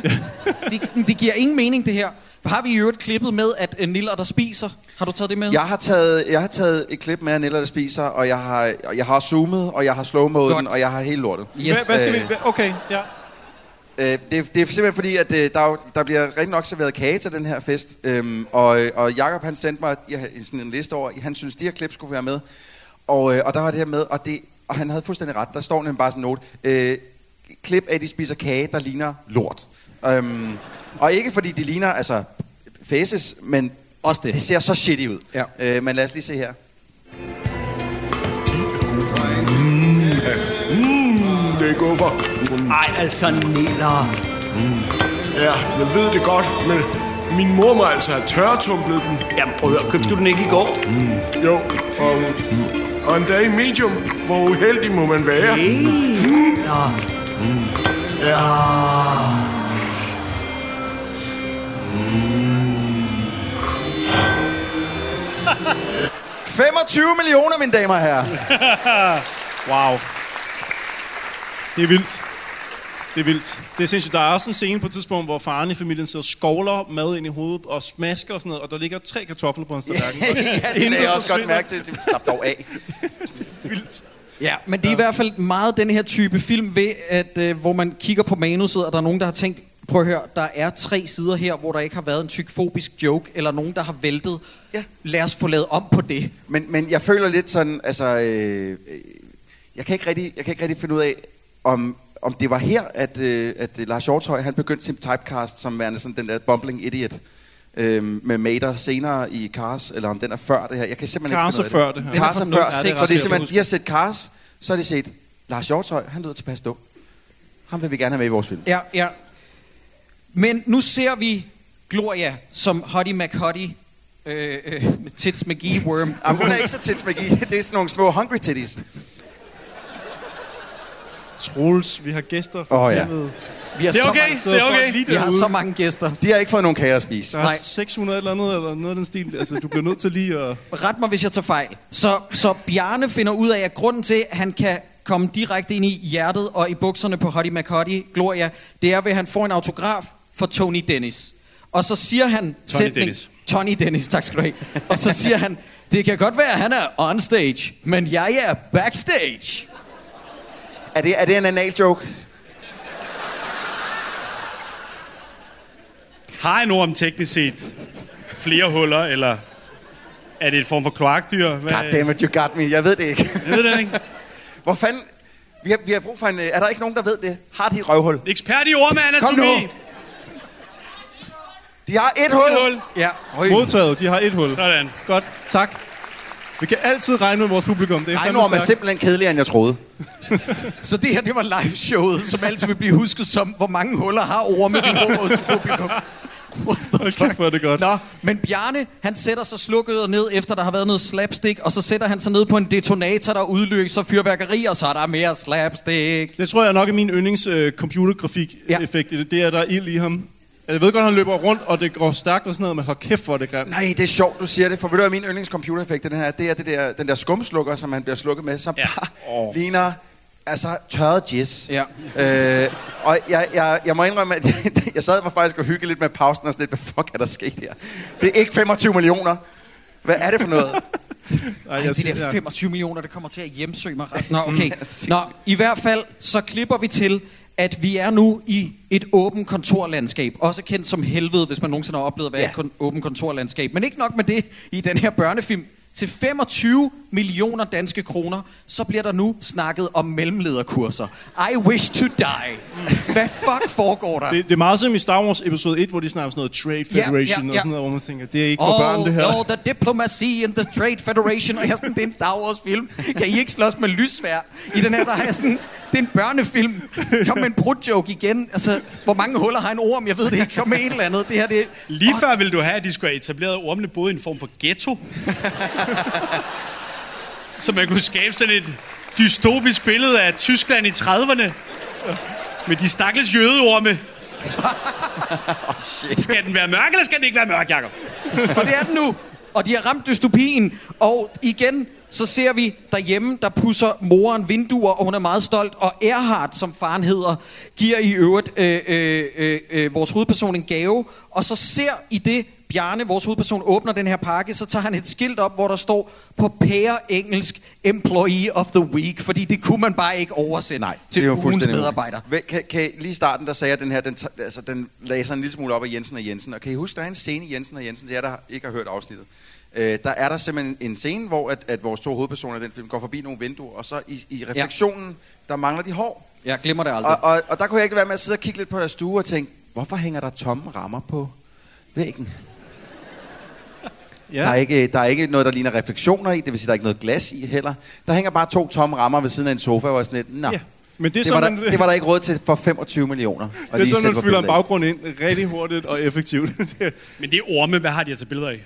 det, det giver ingen mening, det her. Har vi i øvrigt klippet med, at uh, Niller, der spiser? Har du taget det med? Jeg har, taget, jeg har taget et klip med af Nella, der spiser, og jeg har, jeg har zoomet, og jeg har Godt. og jeg har helt lortet. Yes. Hvad, hvad skal vi... øh, Okay, ja. Øh, det, det er simpelthen fordi, at øh, der, er der bliver rigtig nok serveret kage til den her fest. Øhm, og, og Jakob han sendte mig ja, sådan en liste over, han synes, de her klip skulle være med. Og, øh, og der var det her med, og, det, og han havde fuldstændig ret. Der står nemlig bare sådan en note. Øh, klip af, at de spiser kage, der ligner lort. Øhm, og ikke fordi de ligner, altså, faces, men Også det. det ser så shitty ud. Ja. Øh, men lad os lige se her. Er guffer. Ej, altså, Niller. Ja, jeg ved det godt, men min mor må altså have tørretumblet den. Jamen, prøv at høre, købte du den ikke i går? Jo, og, og en dag i medium. Hvor uheldig må man være? Nå. Ja. 25 millioner, mine damer og herrer. Wow. Det er vildt. Det er vildt. Det er sindssygt. Der er også en scene på et tidspunkt, hvor faren i familien sidder og skovler mad ind i hovedet og smasker og sådan noget, og der ligger tre kartofler på hans tallerken. ja, det lagde jeg det også godt mærke til. Slap dog af. Vildt. Ja, men det er i hvert fald meget den her type film ved, at øh, hvor man kigger på manuset, og der er nogen, der har tænkt, prøv at høre, der er tre sider her, hvor der ikke har været en tykfobisk joke, eller nogen, der har væltet. Ja. Lad os få lavet om på det. Men, men jeg føler lidt sådan, altså, øh, øh, jeg, kan ikke rigtig, jeg kan ikke rigtig finde ud af, om, om det var her, at, øh, at Lars Hjortøj, han begyndte sin typecast som værende sådan den der bumbling idiot øh, med Mater senere i Cars, eller om den er før det her. Jeg kan simpelthen Cars ikke er finde af før det her. det. Cars er er før, 06. så det er Ja, simpelthen, de har set Cars, så har de set Lars Hjortøj, han lyder tilpas dum. Ham vil vi gerne have med i vores film. Ja, ja. Men nu ser vi Gloria som Hottie McHottie, øh, øh, Tits McGee Worm. Jamen, hun er ikke så tits magi. Det er sådan nogle små hungry titties. Troels, vi har gæster for Åh, ja. Vi har, Det er så, okay, mange, det er okay. lige vi har så mange gæster. De har ikke fået nogen kage at spise. Der er Nej. 600 eller andet, eller noget af den stil. Altså, du bliver nødt til lige at... Ret mig, hvis jeg tager fejl. Så, så Bjarne finder ud af, at grunden til, at han kan komme direkte ind i hjertet og i bukserne på Hottie McHottie, Gloria, det er ved, at han får en autograf for Tony Dennis. Og så siger han... Tony Dennis. Tony Dennis, tak skal du have. Og så siger han, det kan godt være, at han er on stage, men jeg er backstage. Er det, er det en anal joke? Har en ord om teknisk set flere huller, eller er det et form for kloakdyr? Hvad? God damn it, you got me. Jeg ved det ikke. Jeg ved det ikke. Hvor fanden... Vi har, vi har brug for en... øh, Er der ikke nogen, der ved det? Har de et røvhul? Ekspert i ord med Kom nu. anatomi. De har et hul. Et hul. Ja. Øj. Modtaget, de har et hul. Sådan. Godt, tak. Vi kan altid regne med vores publikum. Det er Regnorm er simpelthen kedeligere, end jeg troede. Så det her, det var live-showet, som altid vil blive husket som, hvor mange huller har orme i til publikum. Hold hvor er det godt. Nå, men Bjarne, han sætter sig slukket ned, efter der har været noget slapstick, og så sætter han sig ned på en detonator, der udløser fyrværkeri, og så er der mere slapstick. Det tror jeg nok er min yndlings øh, computergrafik-effekt. Ja. Det er, der er ild i ham. Jeg ved godt, han løber rundt, og det går stærkt og sådan noget, men hold kæft, hvor er det grimt. Nej, det er sjovt, du siger det. For ved du, hvad min yndlingscomputereffekt den her, det er det der, den der skumslukker, som han bliver slukket med, som ja. bare oh. ligner altså tørret jizz. Ja. Øh, og jeg, jeg, jeg må indrømme, at jeg sad mig faktisk og hygge lidt med pausen og sådan lidt, hvad fuck er der sket her? Det er ikke 25 millioner. Hvad er det for noget? Ej, Ej, jeg de der ja. 25 millioner, det kommer til at hjemsøge mig ret. Nå, okay. Nå, i hvert fald, så klipper vi til, at vi er nu i et åbent kontorlandskab. Også kendt som helvede, hvis man nogensinde har oplevet at være ja. Et kon- åbent kontorlandskab. Men ikke nok med det i den her børnefilm. Til 25 millioner danske kroner, så bliver der nu snakket om mellemlederkurser. I wish to die. Hvad fuck foregår der? Det, det er meget som i Star Wars episode 1, hvor de snakker om sådan noget Trade Ja, Federation ja, og ja. sådan noget, hvor man tænker, det er ikke for børn, det her. Oh, the diplomacy in the Trade Federation. Og jeg er sådan, det er en Star Wars film. Kan I ikke slås med lysvær? I den her, der har jeg sådan, det er en børnefilm. Kom med en brud-joke igen. Altså, hvor mange huller har en orm? Jeg ved det ikke. Kom med et eller andet. Det her, det. Lige før ville du have, at de skulle have etableret at ormene boede i en form for ghetto. så man kunne skabe sådan et dystopisk billede af Tyskland i 30'erne. Med de stakkels jødeorme. skal den være mørk, eller skal den ikke være mørk, Jacob? Og det er den nu. Og de har ramt dystopien. Og igen, så ser vi derhjemme, der pusser moren vinduer, og hun er meget stolt. Og Erhard, som faren hedder, giver i øvrigt øh, øh, øh, øh, vores hovedperson en gave. Og så ser i det, Bjarne, vores hovedperson, åbner den her pakke, så tager han et skilt op, hvor der står på pære engelsk Employee of the Week, fordi det kunne man bare ikke oversætte Nej, til ugens medarbejder. Kan, kan, lige i starten, der sagde jeg, at den her, den, altså, den lagde sig en lille smule op af Jensen og Jensen. Og kan I huske, der er en scene i Jensen og Jensen, til jer, der ikke har hørt afsnittet. Øh, der er der simpelthen en scene, hvor at, at vores to hovedpersoner i den film går forbi nogle vinduer, og så i, i refleksionen, ja. der mangler de hår. Jeg glemmer det aldrig. Og, og, og der kunne jeg ikke være med at sidde og kigge lidt på deres stue og tænke, hvorfor hænger der tomme rammer på væggen? Ja. Der, er ikke, der er ikke noget, der ligner refleksioner i, det vil sige, der er ikke noget glas i heller. Der hænger bare to tomme rammer ved siden af en sofa, og sådan lidt, nå. Ja, men det er det, var sådan, der, man- det var der ikke råd til for 25 millioner. Det er sådan, man fylder en baggrund ind rigtig hurtigt og effektivt. Men det er orme, hvad har de at tage billeder af?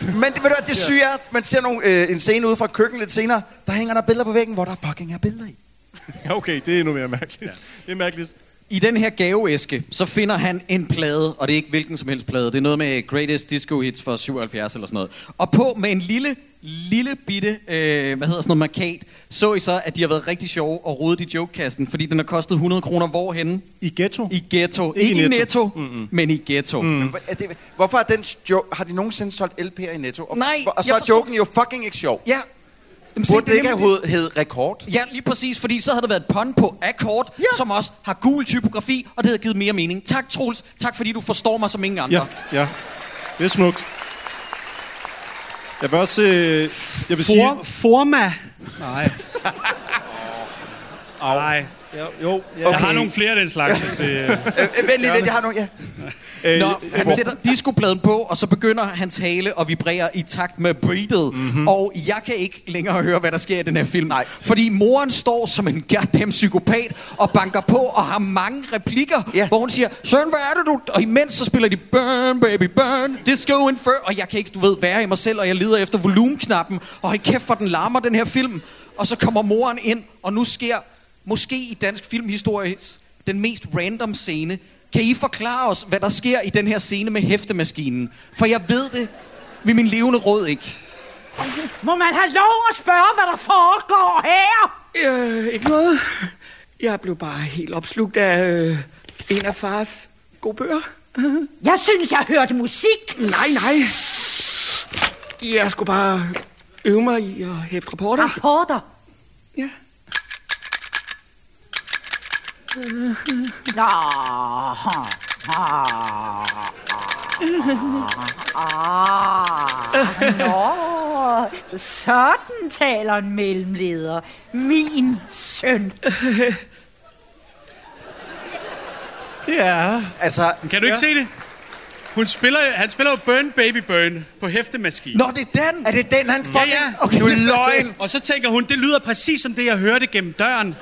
Men det, ved du, det syge er, at man ser nogle, øh, en scene ude fra et køkken lidt senere, der hænger der billeder på væggen, hvor der fucking er billeder i. ja, okay, det er endnu mere mærkeligt. Ja. Det er mærkeligt. I den her gaveæske, så finder han en plade, og det er ikke hvilken som helst plade. Det er noget med Greatest Disco Hits for 77 eller sådan noget. Og på med en lille, lille bitte, øh, hvad hedder sådan noget, markat, så I så, at de har været rigtig sjove og rodet i jokekassen, fordi den har kostet 100 kroner hvorhenne? I ghetto? I ghetto. Ikke Ikke, i Netto. netto, mm-hmm. men i ghetto. Mm. Hvor- Er det, hvorfor er den jo, har de nogensinde solgt LP'er i Netto? Og, Nej, og så er forstår- joken jo fucking ikke sjov. Ja. Jamen, se, Burde det er ikke have hed, rekord? Ja, lige præcis, fordi så havde der været et pun på akkord, ja. som også har gul typografi, og det havde givet mere mening. Tak, Troels. Tak, fordi du forstår mig som ingen andre. Ja, ja. Det er smukt. Jeg vil også... Øh, jeg vil sige... For, forma. Nej. Nej. Ja, jo, ja. Jeg har nogle flere af den slags. Det, Øh, øh, vent lige lidt, jeg har nogle... Ja. Øh, Nå, han sætter diskopladen på, og så begynder hans hale at vibrere i takt med beatet. Mm-hmm. Og jeg kan ikke længere høre, hvad der sker i den her film. Nej. Fordi moren står som en goddamn psykopat og banker på og har mange replikker, Ja. hvor hun siger, Søren, hvad er det du... Og imens så spiller de Burn, baby, burn, disco in fur. Og jeg kan ikke, du ved, være i mig selv, og jeg leder efter volumenknappen. Og hold kæft, for den larmer, den her film. Og så kommer moren ind, og nu sker måske i dansk filmhistorie den mest random scene. Kan I forklare os, hvad der sker i den her scene med hæftemaskinen? For jeg ved det ved min levende råd ikke. Må man have lov at spørge, hvad der foregår her? Øh, ikke noget. Jeg blev bare helt opslugt af øh, en af fars gode bøger. Jeg synes, jeg hørte musik. Nej, nej. Jeg skulle bare øve mig i at hæfte rapporter. Rapporter. Ja. Nå. Sådan taler en mellemleder. Min søn. ja. Altså, kan du ikke se det? Hun spiller, han spiller jo Burn Baby Burn på hæftemaskinen. Nå, det er den! er det den, han Ja, fucking... ja. Okay, Du løgn. Og så tænker hun, det lyder præcis som det, jeg hørte gennem døren.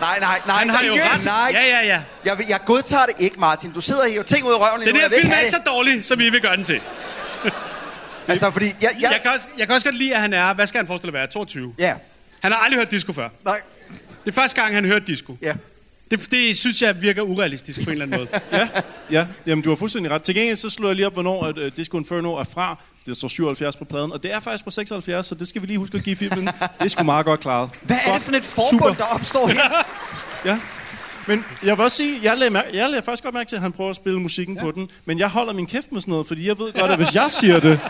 Nej, nej, nej. Han har jo ret. Nej. Ja, ja, ja. Jeg, jeg godtager det ikke, Martin. Du sidder her og ting ud af røven. lige Den nu. her Jeg vil film er ikke så dårlig, som I vil gøre den til. Altså, fordi... Jeg, jeg, Jeg kan, også, jeg kan også godt lide, at han er, hvad skal han forestille at være, 22? Ja. Han har aldrig hørt disco før. Nej. Det er første gang, han hørte disco. Ja. Det, det synes jeg virker urealistisk på en eller anden måde. Ja, ja. Jamen, du har fuldstændig ret. Til gengæld så slår jeg lige op, hvornår at, uh, Disco Inferno er fra. Det står 77 på pladen, og det er faktisk på 76, så det skal vi lige huske at give filmen. Det er sgu meget godt klaret. Hvad er det for et forbund, Super. der opstår her? Ja. Men jeg vil også sige, jeg lagde, mær- jeg lagde faktisk godt mærke til, at han prøver at spille musikken ja. på den. Men jeg holder min kæft med sådan noget, fordi jeg ved godt, at hvis jeg siger det,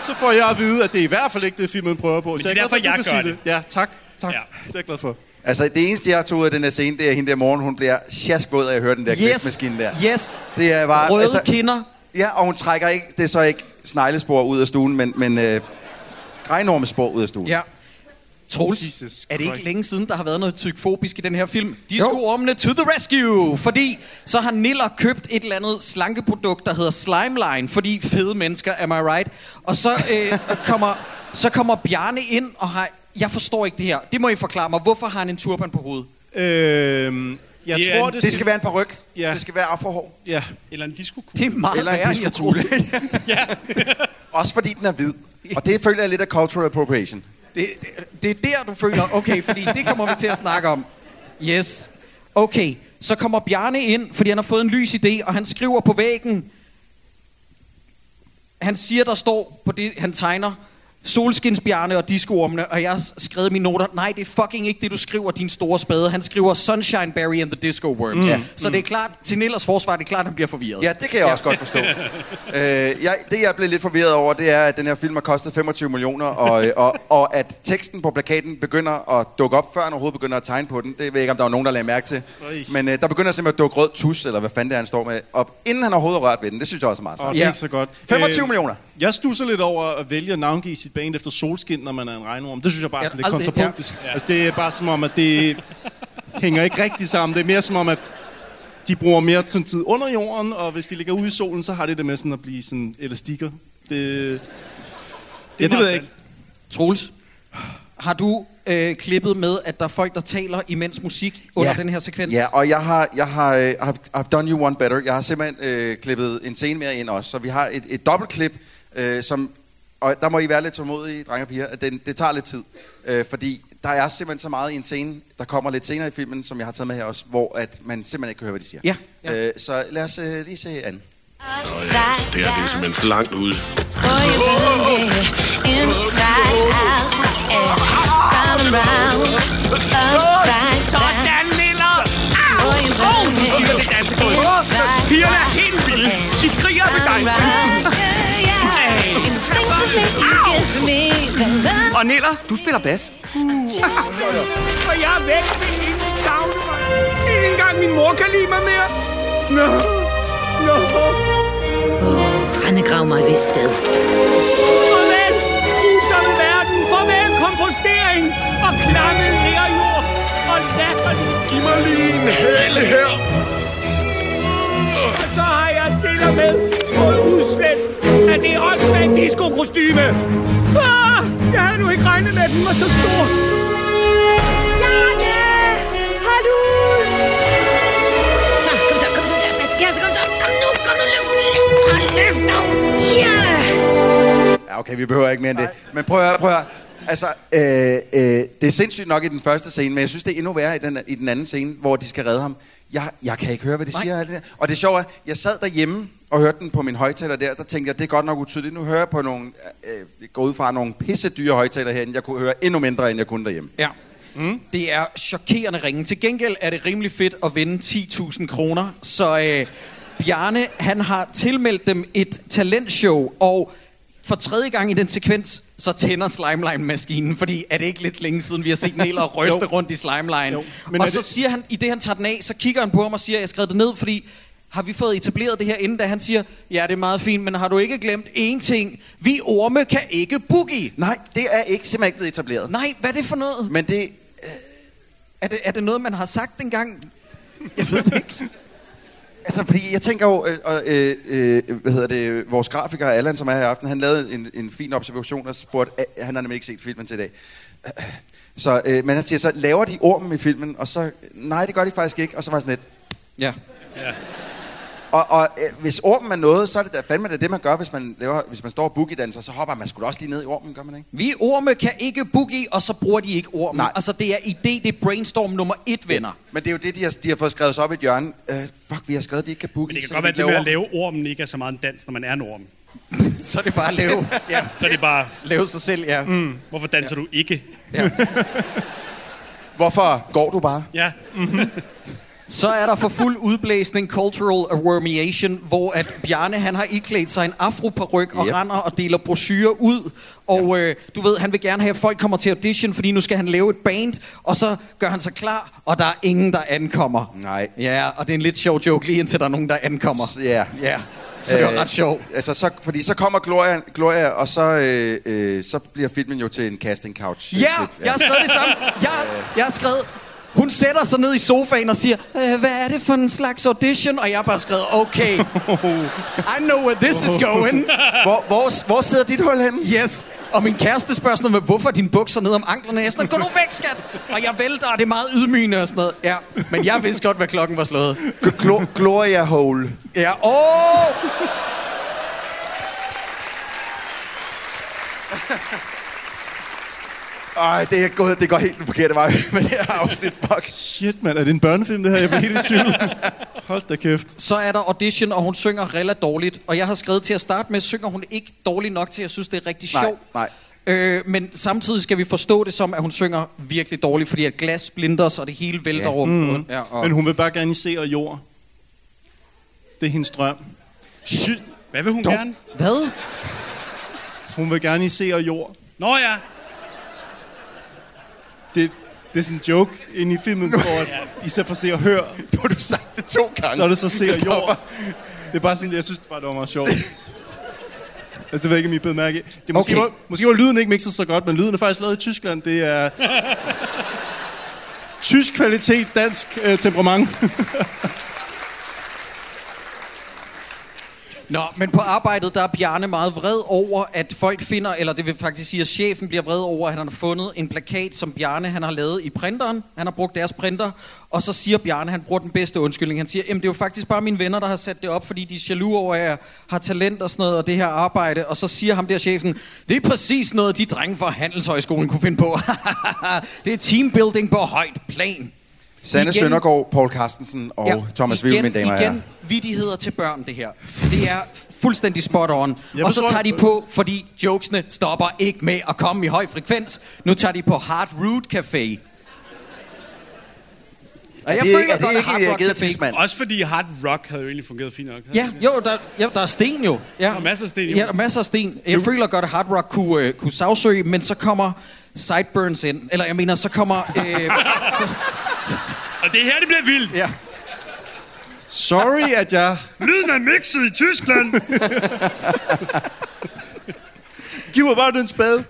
så får jeg at vide, at det er i hvert fald ikke det, filmen prøver på. Men så det er glad derfor, for, at du jeg kan gør sige det. Ja, tak. tak. Ja. Ja. Det er jeg glad for. Altså, det eneste, jeg tog ud af den her scene, det er hende der morgen, hun bliver sjaskvåd af at høre den der Yes, der. yes. Det er bare... Røde altså, kinder. Ja, og hun trækker ikke, det er så ikke sneglespor ud af stuen, men, men øh, regnormespor ud af stuen. Ja. Troels, er det ikke længe siden, der har været noget tykfobisk i den her film? De skulle ormene to the rescue, fordi så har Niller købt et eller andet slankeprodukt, der hedder Slimeline, fordi fede mennesker, am I right? Og så, øh, kommer, så kommer Bjarne ind og har... Jeg forstår ikke det her. Det må I forklare mig. Hvorfor har han en turban på hovedet? Øhm, jeg Det er tror, en- det, Det skal være en par ryg. Ja. Det skal være afrohår. Ja. Eller en disco Det er meget Eller en værre, end jeg troede. diskokugle. Ja. Også fordi den er hvid. Og det føler jeg lidt af cultural appropriation. Det, det, det er der, du føler, okay, fordi det kommer vi til at snakke om. Yes. Okay, så kommer Bjarne ind, fordi han har fået en lys idé, og han skriver på væggen, han siger, der står på det, han tegner, solskinsbjarne og discoormene, og jeg har skrevet mine noter, nej, det er fucking ikke det, du skriver, din store spade. Han skriver Sunshine Berry and the Disco Worms. Mm. Ja. Så det er klart, til Nillers forsvar, det er klart, han bliver forvirret. Ja, det kan jeg også godt forstå. øh, jeg, det, jeg blev lidt forvirret over, det er, at den her film har kostet 25 millioner, og, øh, og, og at teksten på plakaten begynder at dukke op, før han overhovedet begynder at tegne på den. Det ved jeg ikke, om der var nogen, der lagde mærke til. Øj. Men øh, der begynder simpelthen at dukke rød tus, eller hvad fanden det er, han står med, op, inden han overhovedet har rørt ved den. Det synes jeg også er meget sejt. det er Ja. så godt. 25 Øh, millioner. Jeg stusser lidt over at vælge at navngive sit band efter solskin, når man er en regnorm. Det synes jeg bare er Ja, sådan lidt kontrapunktisk. Ja. Altså, det er bare som om, at det hænger ikke rigtig sammen. Det er mere som om, at de bruger mere sådan tid under jorden, og hvis de ligger ude i solen, så har det det med sådan at blive sådan elastikker. Det, det, ja, det ved jeg ikke. Troels, har du øh, klippet med, at der er folk, der taler imens musik under den her sekvens? Ja, og jeg har, jeg har øh, I've, I've done you one better. Jeg har simpelthen øh, klippet en scene mere ind også. Så vi har et, et dobbeltklip, øh, som... Og der må I være lidt tålmodige, drenge og piger. at Den, det tager lidt tid. Øh, fordi der er simpelthen så meget i en scene, der kommer lidt senere i filmen, som jeg har taget med her også, hvor at man simpelthen ikke kan høre, hvad de siger. Ja, ja. Øh, så lad os øh, lige se an. Det her det er simpelthen for langt ude. Sådan, Og Niller, du spiller bas. Og jeg er væk, vil ingen savne mig. Ikke engang min mor kan lide mig mere. Nå, nå. Rendegrav mig ved sted. Farvel, grusomme verden. Farvel, kompostering. Og klamme lærjord. Og latter. Giv mig lige en hale her. Og så har jeg til og med udslet af det åndssvagt disco-kostyme. Ah, jeg havde nu ikke regnet med, at den var så stor. Janne! Hallo! Så, kom så, kom så, tag fat. Ja, så kom så. Kom nu, kom nu, løft, løft, løft nu. Ja! Ja, okay, vi behøver ikke mere end det. Men prøv at høre, prøv at høre. Altså, øh, øh, det er sindssygt nok i den første scene, men jeg synes, det er endnu værre i den, i den anden scene, hvor de skal redde ham. Jeg, jeg kan ikke høre, hvad de Nej. siger. Og det sjove er, jeg sad derhjemme og hørte den på min højtaler der, der tænkte jeg, det er godt nok utydeligt. Nu hører jeg på nogle, øh, går ud fra nogle pisse dyre højtaler herinde. Jeg kunne høre endnu mindre, end jeg kunne derhjemme. Ja. Mm. Det er chokerende ringe. Til gengæld er det rimelig fedt at vinde 10.000 kroner. Så øh, Bjarne, han har tilmeldt dem et talentshow, og for tredje gang i den sekvens, så tænder Slimeline-maskinen, fordi er det ikke lidt længe siden, vi har set Niler ryste rundt i Slimeline? Jo. Men Og så det- siger han, i det han tager den af, så kigger han på ham og siger, jeg har skrevet det ned, fordi har vi fået etableret det her inden, da han siger, ja, det er meget fint, men har du ikke glemt én ting? Vi orme kan ikke boogie. Nej, det er ikke, simpelthen ikke blevet etableret. Nej, hvad er det for noget? Men det, Er det, er det noget, man har sagt engang? Jeg ved det ikke. Altså, fordi jeg tænker jo, øh, øh, øh, hvad hedder det, vores grafiker Allan, som er her i aften, han lavede en, en fin observation og spurgte, øh, han har nemlig ikke set filmen til i dag. Så, øh, men han siger så, laver de ormen i filmen? Og så, nej, det gør de faktisk ikke. Og så var jeg sådan lidt, Ja. Og, og øh, hvis ormen er noget, så er det da fandme det, det man gør, hvis man, laver, hvis man står og boogie-danser, så hopper man sgu da også lige ned i ormen, gør man ikke? Vi orme kan ikke boogie, og så bruger de ikke ormen. Nej. Altså, det er idé, det er brainstorm nummer et, venner. Men det er jo det, de har, de har fået skrevet sig op i et hjørne. Øh, fuck, vi har skrevet, at de ikke kan boogie. Men det kan godt være, at det med at lave ormen ikke er så meget en dans, når man er en orm. Så er det bare at lave, ja, Så er det bare, lave sig selv, ja. mm, hvorfor danser ja. du ikke? ja. Hvorfor går du bare? Ja. Så er der for fuld udblæsning cultural awormiation, hvor at Bjarne han har iklædt sig en afroparyk og Yep. render og deler brochurer ud. Og øh, du ved, han vil gerne have, at folk kommer til audition, fordi nu skal han lave et band, og så gør han sig klar, og der er ingen, der ankommer. Nej. Ja, og det er en lidt sjov joke, lige indtil der er nogen, der ankommer. Ja. Ja, så det var Øh, ret sjovt. Altså, så, fordi så kommer Gloria, Gloria og så, øh, øh, så bliver filmen jo til en casting couch. Ja, jeg har skrevet det samme. Jeg, jeg har skrevet, hun sætter sig ned i sofaen og siger, øh, hvad er det for en slags audition? Og jeg har bare skrevet, okay, I know where this is going. Hvor, hvor, hvor sidder dit hul henne? Yes. Og min kæreste spørger sådan noget med, hvorfor dine bukser ned om anklerne? Jeg er sådan, gå nu væk, skat! Og jeg vælter, og det er meget ydmygende og sådan noget. Ja, men jeg vidste godt, hvad klokken var slået. Glo- Gloria Hole. Ja, åh! Ej, det er gået, det går helt den forkerte vej med det her afsnit. Fuck. Shit, mand. Er det en børnefilm, det her? Jeg bliver helt i tvivl. Hold da kæft. Så er der audition, og hun synger relativt dårligt. Og jeg har skrevet til at starte med, synger hun ikke dårligt nok til, at jeg synes, det er rigtig Nej, sjovt. nej. Øh, men samtidig skal vi forstå det som, at hun synger virkelig dårligt, fordi at glas splinters, og det hele vælter Ja. ja. rum. Mm. Ja, og... Men hun vil bare gerne se og jord. Det er hendes drøm. Shit. Hvad vil hun Dog. gerne? Hvad? Hun vil gerne i se og jord. Nå ja. Det, det er sådan en joke inde i filmen, hvor at, i stedet for se og hør, Nu har du sagt det to gange. så er det så se og jord. Det er bare sådan, jeg synes bare, det var meget sjovt. Altså, det ved jeg ikke, om I blev mærke. i. Det er måske, Okay. var, måske var lyden ikke mixet så godt, men lyden er faktisk lavet i Tyskland. Det er tysk kvalitet, dansk øh, temperament. Nå, men på arbejdet, der er Bjarne meget vred over, at folk finder, eller det vil faktisk sige, at chefen bliver vred over, at han har fundet en plakat, som Bjarne han har lavet i printeren. Han har brugt deres printer, og så siger Bjarne, han bruger den bedste undskyldning. Han siger, jamen det er jo faktisk bare mine venner, der har sat det op, fordi de er jaloux over, at jeg har talent og sådan noget, og det her arbejde. Og så siger ham der chefen, det er præcis noget, de drenge fra Handelshøjskolen kunne finde på. det er teambuilding på højt plan. Sanne Igen- Søndergaard, Paul Carstensen og ja, Thomas Wivel, mine damer og herrer. igen vidigheder til børn, det her. Det er fuldstændig spot on. Og så tager de på, fordi jokesene stopper ikke med at komme i høj frekvens. Nu tager de på Hard Root Café. Og jeg det er- føler er det godt, at ikke Hard en Rock tidsmand? Også fordi Hard Rock havde jo egentlig fungeret fint nok. Ja, jo, der, ja, der er sten jo. Ja. Der er masser af sten, jo. Ja, der er masser af sten. Jeg føler godt, at Hard Rock kunne, øh, kunne sagsøge, men så kommer Sideburns ind. Eller jeg mener, så kommer... Øh, Og det er her, det bliver vildt. ja. Sorry, at jeg... Lyden er mixet i Tyskland. Giv mig bare den spade.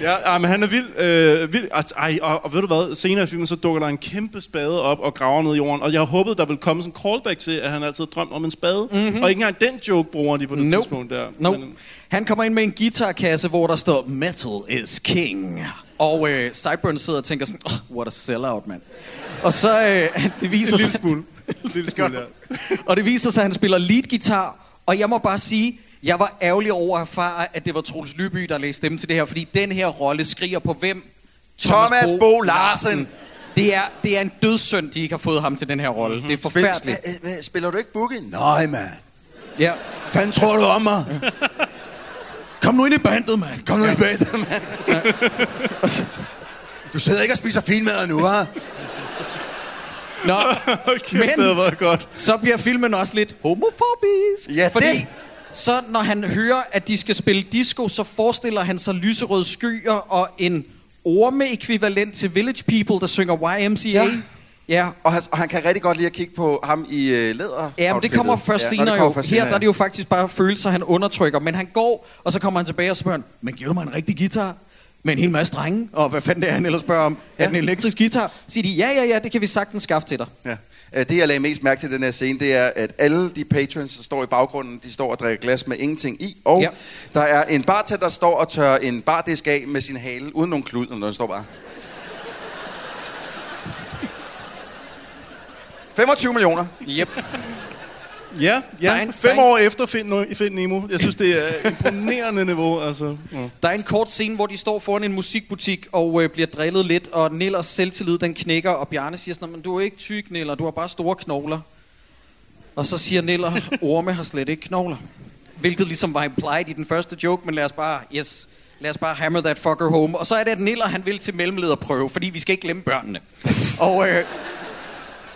ja, ah, men han er vild. Øh, vild. Altså, ej, og, og, ved du hvad? Senere i filmen, så dukker der en kæmpe spade op og graver ned i jorden. Og jeg håbede, der ville komme sådan en callback til, at han altid drømt om en spade. Mm-hmm. Og ikke engang den joke bruger de på det Nope. tidspunkt der. No. Men, Han kommer ind med en guitarkasse, hvor der står Metal is king. Og øh, Sideburns sidder og tænker sådan, oh, what a sellout, mand. Og så øh, det viser en lille smule. En lille smule, ja. og det viser sig, at han spiller lead guitar. Og jeg må bare sige, jeg var ærgerlig over at erfare, at det var Troels Lyby, der læste stemme til det her. Fordi den her rolle skriger på hvem? Thomas Bo Larsen. Det er, det er en dødssynd, de ikke har fået ham til den her rolle. Mhm. Det er forfærdeligt. Spil, spil, spiller du ikke boogie? Nej, mand. Ja. Fanden tror du om mig? Kom nu ind i bandet, mand. Kom nu i badet, mand. Du sidder ikke og spiser finmad nu, hva'? Nå, Okay, Men- det var godt. så bliver filmen også lidt homofobisk. Ja, fordi det. så når han hører, at de skal spille disco, så forestiller han sig lyserøde skyer og en orme-ekvivalent til Village People, der synger YMCA. Ja. Ja. Og han, og han kan rigtig godt lide at kigge på ham i øh, læder. Ja, men det kommer først ja, senere det jo. kommer først Her senere, der er det jo faktisk bare følelser, han undertrykker. Men han går, og så kommer han tilbage og spørger, men giver du mig en rigtig guitar? Med en hel masse strenge? Og hvad fanden det er, han ellers spørger om? Ja. Er den en elektrisk guitar? Siger de, ja, ja, ja, det kan vi sagtens skaffe til dig. Ja. Øh, Det, jeg lagde mest mærke til den her scene, det er, at alle de patrons, der står i baggrunden, de står og drikker glas med ingenting i. Og Ja. der er en bartender, der står og tør en bardisk af med sin hale, uden nogen klud, når den står bare. 25 millioner. Yep. Ja, Der er ja. en- der fem er en- år efter Find, no, Find Nemo. Jeg synes, det er imponerende niveau. Altså. Ja. Der er en kort scene, hvor de står foran en musikbutik og øh, bliver drillet lidt, og Nillers selvtillid den knækker, og Bjarne siger sådan, men du er ikke tyk, Niller, du har bare store knogler. Og så siger Niller, orme har slet ikke knogler. Hvilket ligesom var implied i den første joke, men lad os bare, yes, lad os bare hammer that fucker home. Og så er det, at Niller han vil til mellemlederprøve, fordi vi skal ikke glemme børnene. og, øh,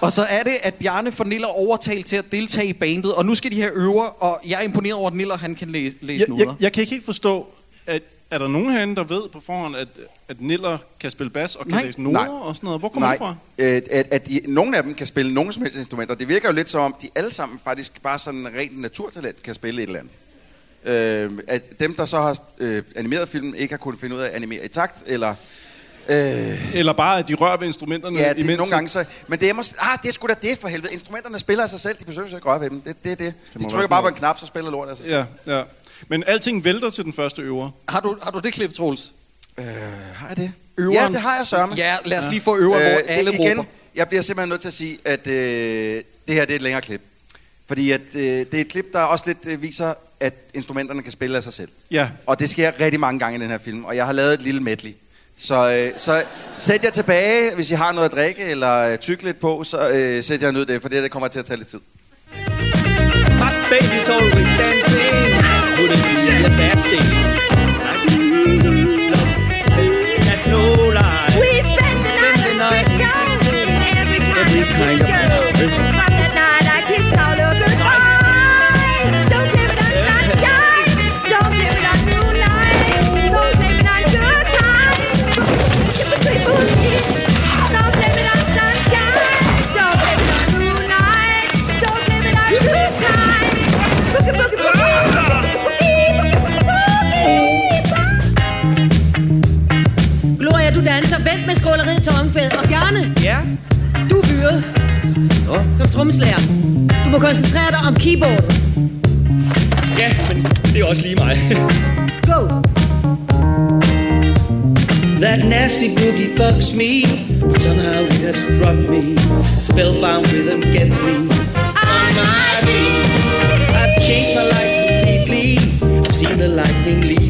Og så er det, at Bjarne får Niller overtalt til at deltage i bandet, og nu skal de have øver, og jeg er imponeret over, at Niller han kan læse, læse Jeg, noder. jeg, jeg kan ikke helt forstå, at er der nogen herinde, der ved på forhånd, at, at Niller kan spille bas og kan Nej. læse noder Nej. og sådan noget? Hvor kommer Nej, det fra? øh, at, at de, nogle af dem kan spille nogen som helst instrumenter. Det virker jo lidt som om, de alle sammen faktisk bare sådan rent naturtalent kan spille et eller andet. Øh, at dem, der så har øh, animeret film, ikke har kunnet finde ud af at animere i takt, eller... Øh, Eller bare, at de rører ved instrumenterne ja, det, imens. nogle gange så... Men det er måske... Ah, det er sgu da det for helvede. Instrumenterne spiller af sig selv, de besøger sig ikke røre ved dem. Det, det er det. må De være trykker bare på en knap, så spiller lort af sig selv. Ja, ja. Men alting vælter til den første øver. Har du, har du det klip, Troels? Øh, har jeg det? Øveren. Ja, det har jeg sørme. Ja, lad os lige få øveren, hvor alle Øh, igen, råber. Jeg bliver simpelthen nødt til at sige, at øh, det her det er et længere klip. Fordi at, øh, det er et klip, der også lidt øh, viser, at instrumenterne kan spille af sig selv. Ja. Og det sker rigtig mange gange i den her film, og jeg har lavet et lille medley. Så, øh, så sæt jer tilbage, hvis I har noget at drikke eller øh, tykke lidt på, så øh, sæt jer ned det, for det, det kommer til at tage lidt tid. My baby's always dancing. Would it be a bad thing? That's no lie. We spent the night at Frisco in every kind Every of kind of- skåleriet til omkvædet. Og Bjarne, Ja? du er fyret. Som trommeslager. Du må koncentrere dig om keyboardet. Ja, men det er også lige mig. Go! That nasty boogie bugs me, but somehow it has struck me. Spellbound rhythm gets me on my feet. I've changed my life completely. I've seen the lightning lead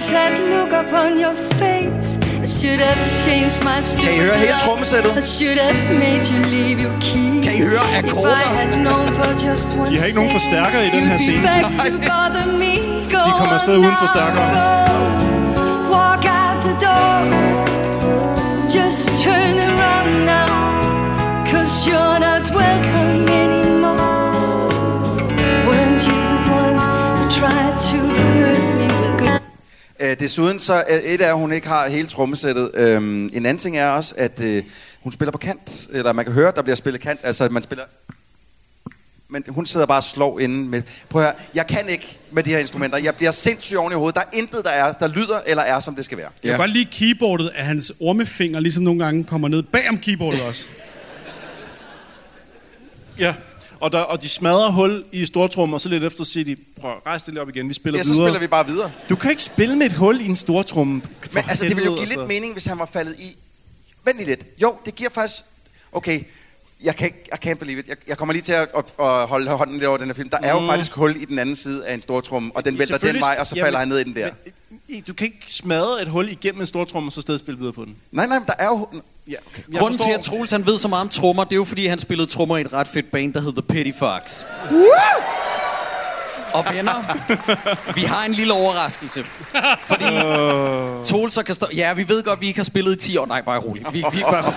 me. That look upon your face, I should have changed my stupid Kan I høre hele trommesættet? I should have made you leave your key. Kan I høre If I akkorder? had known for just one De har ikke nogen second forstærker i den her you'd be scene. back to bother me. Go De kommer afsted on uden now, forstærkere. Walk out the door. Just turn around now. Cause you're not welcome anymore. Weren't you the one who tried to Øh, desuden så øh, et af, at hun ikke har hele trommesættet. Øhm, en anden ting er også, at øh, hun spiller på kant. Eller man kan høre, at der bliver spillet kant. Altså, man spiller... Men hun sidder bare og slår inden med... Prøv at høre, jeg kan ikke med de her instrumenter. Jeg bliver sindssygt oven i hovedet. Der er intet, der er, der lyder eller er, som det skal være. Jeg kan godt lide keyboardet, at hans ormefinger ligesom nogle gange kommer ned bag om keyboardet også. Ja. Og, der, og de smadrer hul i stortrum, og så lidt efter siger de, prøv at rejse det lidt op igen, vi spiller Ja, så videre. spiller vi bare videre. Du kan ikke spille med et hul i en stortrum. Men altså, det ville jo give lidt mening, hvis han var faldet i... Vent lige lidt. Jo, det giver faktisk... Okay, jeg kan ikke, I can't believe it. Jeg, jeg kommer lige til at, at, at holde hånden lidt over den her film. Der er jo Mm. faktisk hul i den anden side af en stortrum, og den vælter den vej, og så falder han ned i den der. Men, du kan ikke smadre et hul igennem en stortrum, og så stadig spille videre på den. Nej, nej, men der er jo... Ja, okay. Jeg Grunden til, at Troels han ved så meget om trommer, det er jo fordi, han spillede trommer i et ret fedt band, der hed The Petty Fox. Og venner, vi har en lille overraskelse. Fordi Troels og Kastor... Ja, vi ved godt, vi ikke har spillet i 10 år. Nej, bare roligt. Vi, vi, bare,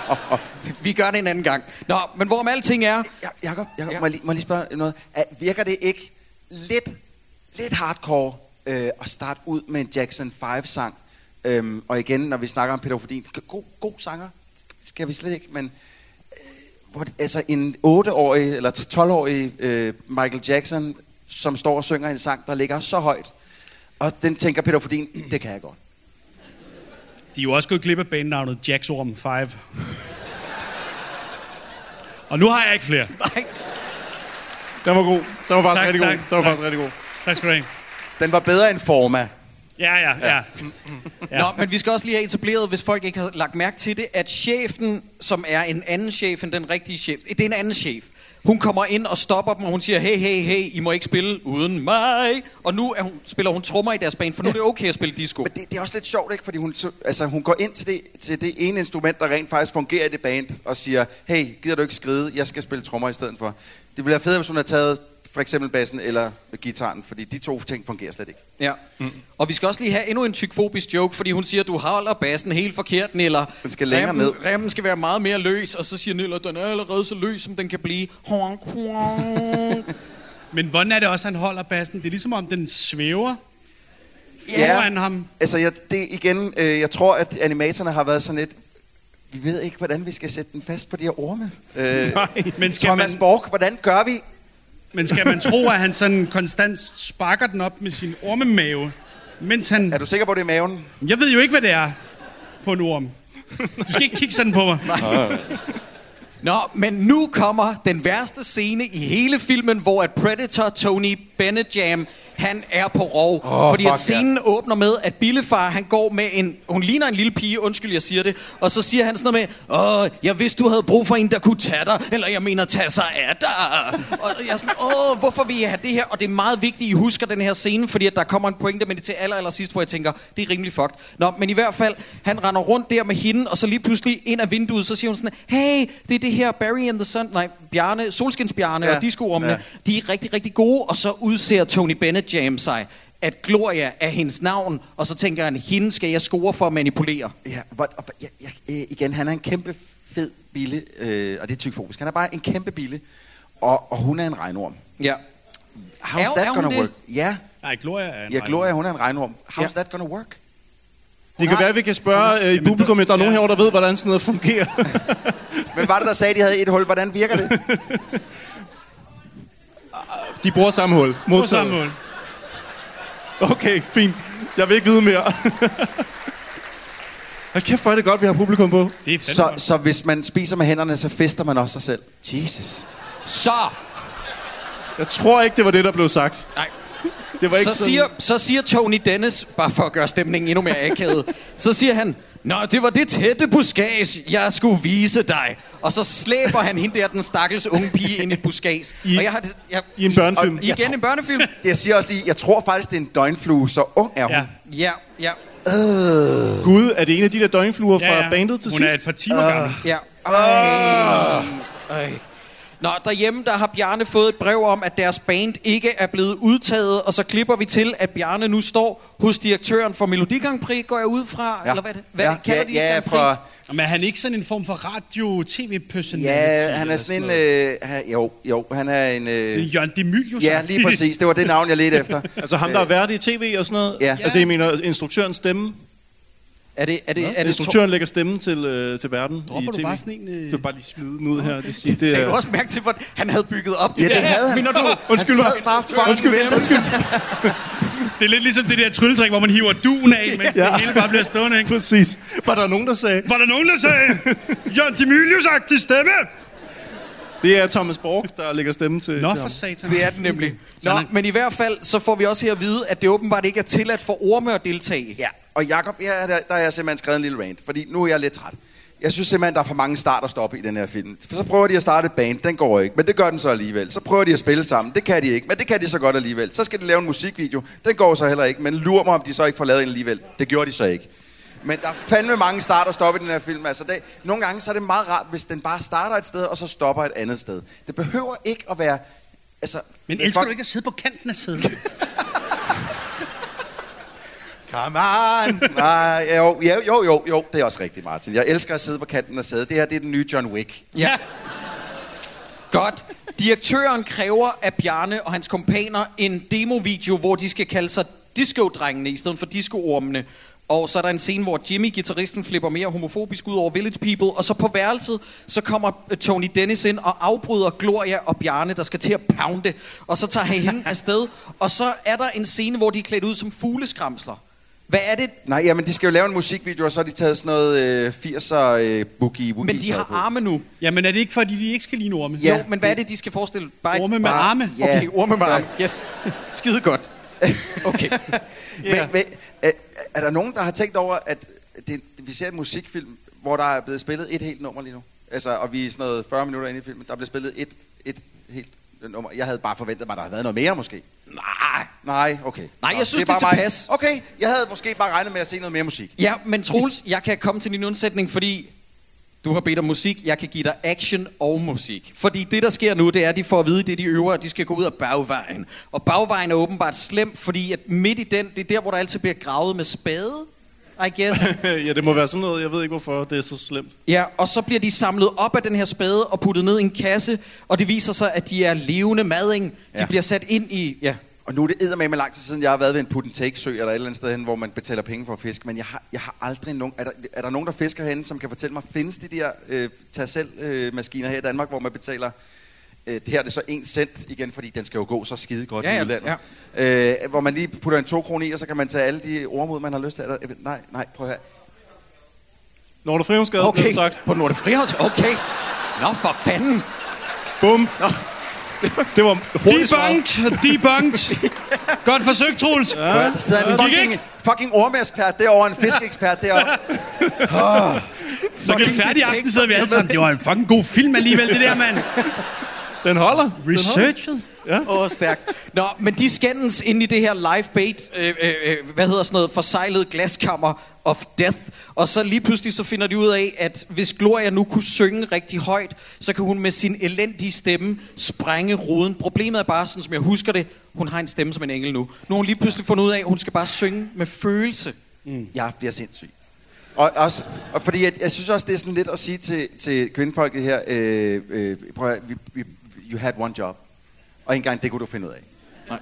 vi gør det en anden gang. Nå, men hvorom alting er... Ja, Jacob, Jacob ja. må, jeg lige, må jeg lige spørge noget? Er, virker det ikke lidt, lidt hardcore øh, at starte ud med en Jackson 5-sang? Øhm, og igen, når vi snakker om Peter Fordin, god, god sanger, skal vi slet ikke, men øh, hvor, altså en 8-årig eller 12-årig øh, Michael Jackson, som står og synger en sang, der ligger så højt, og den tænker Peter Fordin, det kan jeg godt. De er jo også gået glip af bandnavnet Jacksorm 5. Og nu har jeg ikke flere. Den var god. Den var faktisk Tak, rigtig tak, god. Den var tak. faktisk rigtig god. Tak skal du have. Den var bedre end Forma. Ja, ja, ja. Ja. Nå, men vi skal også lige have etableret, hvis folk ikke har lagt mærke til det, at chefen, som er en anden chef end den rigtige chef, det er en anden chef. Hun kommer ind og stopper dem, og hun siger, hey, hey, hey, I må ikke spille uden mig. Og nu er hun, spiller hun trommer i deres band, for nu er det okay at spille disco. Men det, det er også lidt sjovt, ikke? Fordi hun, altså, hun går ind til det, til det ene instrument, der rent faktisk fungerer i det band, og siger, hey, gider du ikke skride? Jeg skal spille trommer i stedet for. Det ville være fedt, hvis hun havde taget for eksempel bassen eller gitaren, fordi de to ting fungerer slet ikke. Ja. Mm. Og vi skal også lige have endnu en tykfobisk joke, fordi hun siger, du holder bassen helt forkert, Niller. Den skal længere remmen, ned. Remmen skal være meget mere løs, og så siger Niller, den er allerede så løs, som den kan blive. Men hvordan er det også, han holder bassen? Det er ligesom om, den svæver Ja, foran ham. altså jeg, det igen, øh, jeg tror, at animatorerne har været sådan lidt, vi ved ikke, hvordan vi skal sætte den fast på de her orme. Øh, Nej, men skal Thomas man- Borg, hvordan gør vi? Men skal man tro, at han sådan konstant sparker den op med sin ormemave, mens han... Er du sikker på, det er maven? Jeg ved jo ikke, hvad det er på en orm. Du skal ikke kigge sådan på mig. Nå, men nu kommer den værste scene i hele filmen, hvor at Predator Tony Benejam, han er på rov. Åh, fordi at scenen åbner med, at Billefar, han går med en... Hun ligner en lille pige, undskyld, jeg siger det. Og så siger han sådan noget med, Åh, jeg vidste, du havde brug for en, der kunne tage dig. Eller jeg mener, tage sig af dig. Og jeg er sådan, åh, hvorfor vil jeg have det her? Og det er meget vigtigt, I husker den her scene, fordi at der kommer en pointe med det til aller, aller sidst, hvor jeg tænker, det er rimelig fucked. Nå, men i hvert fald, han render rundt der med hende, og så lige pludselig ind af vinduet, så siger hun sådan, hey, det er det her Barry and the Sun, nej, Bjarne, Solskinsbjarne Ja. ja. og Ja. ja. de er rigtig, rigtig gode, og så udser Tony Bennett Jam sig, at Gloria er hendes navn, og så tænker han, hende skal jeg score for at manipulere. Ja, hvor, og, ja, ja, øh, igen, han er en kæmpe fed bille, øh, og det er tykfobisk. Han er bare en kæmpe bille, og, og hun er en regnorm. Ja. How's Er- that er hun gonna det? work? Ja, Nej, Gloria er en ja Gloria, hun er en regnorm. How's Ja. that gonna work? Det kan være, at vi kan spørge øh, i publikum, der er nogen herovre, der ved, hvordan sådan noget fungerer. Men var det, der sagde, at de havde et hul? Hvordan virker det? De bruger samme hul. Modtaget. samme måde. Okay, fint. Jeg vil ikke vide mere. Hold kæft, hvor er det godt, vi har publikum på. Det er så, godt. så hvis man spiser med hænderne, så fester man også sig selv. Jesus. Så, Jeg tror ikke, det var det, der blev sagt. Nej. Det var ikke så sådan... siger, så siger Tony Dennis, bare for at gøre stemningen endnu mere akavet, så siger han, Nå, det var det tætte buskage, jeg skulle vise dig. Og så slæber han hende der, den stakkels unge pige, ind i et buskage. I- og jeg har det, jeg, I en børnefilm. Og igen en børnefilm. Jeg siger også lige, jeg tror faktisk, det er en døgnflue, så ung er hun. Ja. Ja, ja, Gud, er det en af de der døgnfluer fra Ja, ja. bandet til Hun sidst? er et par timer gammel. ja. Ej. Ej. Nå, derhjemme der har Bjarne fået et brev om, at deres band ikke er blevet udtaget, og så klipper vi til, at Bjarne nu står hos direktøren for Melodi Grand Prix, går jeg ud fra, Ja. eller hvad, er det? hvad ja, kalder ja, de ja, Grand Prix? for, Men er han ikke sådan en form for radio-tv-personality? ja, han er sådan en... Øh, han- jo, jo, han er en... Sådan en Øh, Jørgen Demilius. ja, lige præcis. Det var det navn, jeg ledte efter. Altså ham, der er vært i tv og sådan noget? Ja. Altså, jeg mener, instruktørens stemme? Er det, er det, er det Instruktøren lægger stemmen til, øh, til verden Dropper i du tv. bare sådan en, øh? Du bare lige smide den ud her. Det, siger, det er... du også mærke til, hvor han havde bygget op til Ja, det havde han. Mener du? Undskyld, Han sad bare undskyld, undskyld. Det er lidt ligesom det der trylletrik, hvor man hiver duen af, mens ja. Det hele bare bliver stående, ikke? Præcis. Var der nogen, der sagde, Var der nogen, der sagde, Jørgen Demilius-agtig stemme? det er Thomas Borg, der lægger stemme til, Nå, for satan. Det er den nemlig. Nå, men i hvert fald, så får vi også her at vide, at det åbenbart ikke er tilladt for orme at deltage. Ja, og Jacob, ja, der, der har jeg simpelthen skrevet en lille rant, fordi nu er jeg lidt træt. Jeg synes simpelthen, der er for mange start og stop i den her film. For så prøver de at starte et band, den går ikke, men det gør den så alligevel. Så prøver de at spille sammen, det kan de ikke, men det kan de så godt alligevel. Så skal de lave en musikvideo, den går så heller ikke, men lurer mig, om de så ikke får lavet en alligevel. Det gjorde de så ikke. Men der er fandme mange start og stop i den her film. Altså, det, nogle gange så er det meget rart, hvis den bare starter et sted, og så stopper et andet sted. Det behøver ikke at være... Altså, Men elsker fuck- du ikke at sidde på kanten af sædet? Come on! Nej, jo, jo, jo, jo, jo, det er også rigtigt, Martin. Jeg elsker at sidde på kanten og sæde. Det her, det er den nye John Wick. Ja. Godt. Direktøren kræver af Bjarne og hans kompaner en demovideo, hvor de skal kalde sig disco-drengene i stedet for disco-ormene. Og så er der en scene, hvor Jimmy, gitarristen, flipper mere homofobisk ud over Village People. Og så på værelset, så kommer øh, Tony Dennis ind og afbryder Gloria og Bjarne, der skal til at pounde. Og så tager han hende afsted. Og så er der en scene, hvor de er klædt ud som fugleskramsler. Hvad er det? Nej, jamen, de skal jo lave en musikvideo, og så har de taget sådan noget øh, 80'er øh, boogie woogie Men de har på. arme nu. Jamen er det ikke, fordi de ikke skal ligne orme? Ja. Jo, men hvad er det, de skal forestille? Bare Orme med bare- arme? Ja. Okay, orme med arme. Yes. Skide godt. Okay. Men, men, er, er der nogen, der har tænkt over, at det, vi ser en musikfilm, hvor der er blevet spillet et helt nummer lige nu? Altså, og vi er sådan noget 40 minutter inde i filmen, der er blevet spillet et, et helt nummer. Jeg havde bare forventet mig, at der havde været noget mere måske. Nej. Nej, okay. Nej, jeg Nå, synes, det er mig. tilpas. Okay, jeg havde måske bare regnet med at se noget mere musik. Ja, men Troels, jeg kan komme til din undsætning, fordi Du har bedt om musik, jeg kan give dig action og musik. Fordi det, der sker nu, det er, at de får at vide, det de øver, at de skal gå ud af bagvejen. Og bagvejen er åbenbart slem, fordi at midt i den, det er der, hvor der altid bliver gravet med spade, I guess. ja, det må være sådan noget. Jeg ved ikke, hvorfor det er så slemt. Ja, og så bliver de samlet op af den her spade og puttet ned i en kasse, og det viser sig, at de er levende mading. De Ja. bliver sat ind i... Ja. Og nu er det eddermame med lang tid siden, jeg har været ved en put and take sø eller et eller andet sted hen, hvor man betaler penge for at fiske. Men jeg har, jeg har aldrig nogen... Er der, er der nogen, der fisker herinde, som kan fortælle mig, findes de der øh, tag selv øh, maskiner her i Danmark, hvor man betaler... Øh, det her er det så en cent igen, fordi den skal jo gå så skide godt Ja, i ja, udlandet. Øh, hvor man lige putter en to kroner i, og så kan man tage alle de ordmod, man har lyst til. Er der- Nej, nej, prøv at høre. Nordre Frihavnsgade, Okay, blev sagt. på Nordre Frihavns. Okay. Nå, for fanden. Bum. Det var hurtigt svaret. Debunked! Debunked! Godt forsøgt, Troels. At høre, der sidder en Gik fucking, fucking ormeekspert derovre, en fiskeekspert derovre. Oh, Så kan vi færdig aften, sidder vi alle sammen. Det var en fucking god film alligevel, det der, mand. Den holder. Researchet. Ja. Åh, oh, stærkt. Nå, men de skændes ind i det her live bait, øh, øh, øh, hvad hedder sådan noget, forsejlet glaskammer of death. Og så lige pludselig så finder de ud af, at hvis Gloria nu kunne synge rigtig højt, så kan hun med sin elendige stemme sprænge ruden. Problemet er bare, sådan som jeg husker det, hun har en stemme som en engel nu. Nu har hun lige pludselig fundet ud af, at hun skal bare synge med følelse. Mm. Jeg bliver sindssyg. Og, også, og fordi jeg, jeg synes også, det er sådan lidt at sige til, til kvindefolket her, øh, øh, prøv at, vi, vi, you had one job, og ikke engang det kunne du finde ud af. Nej.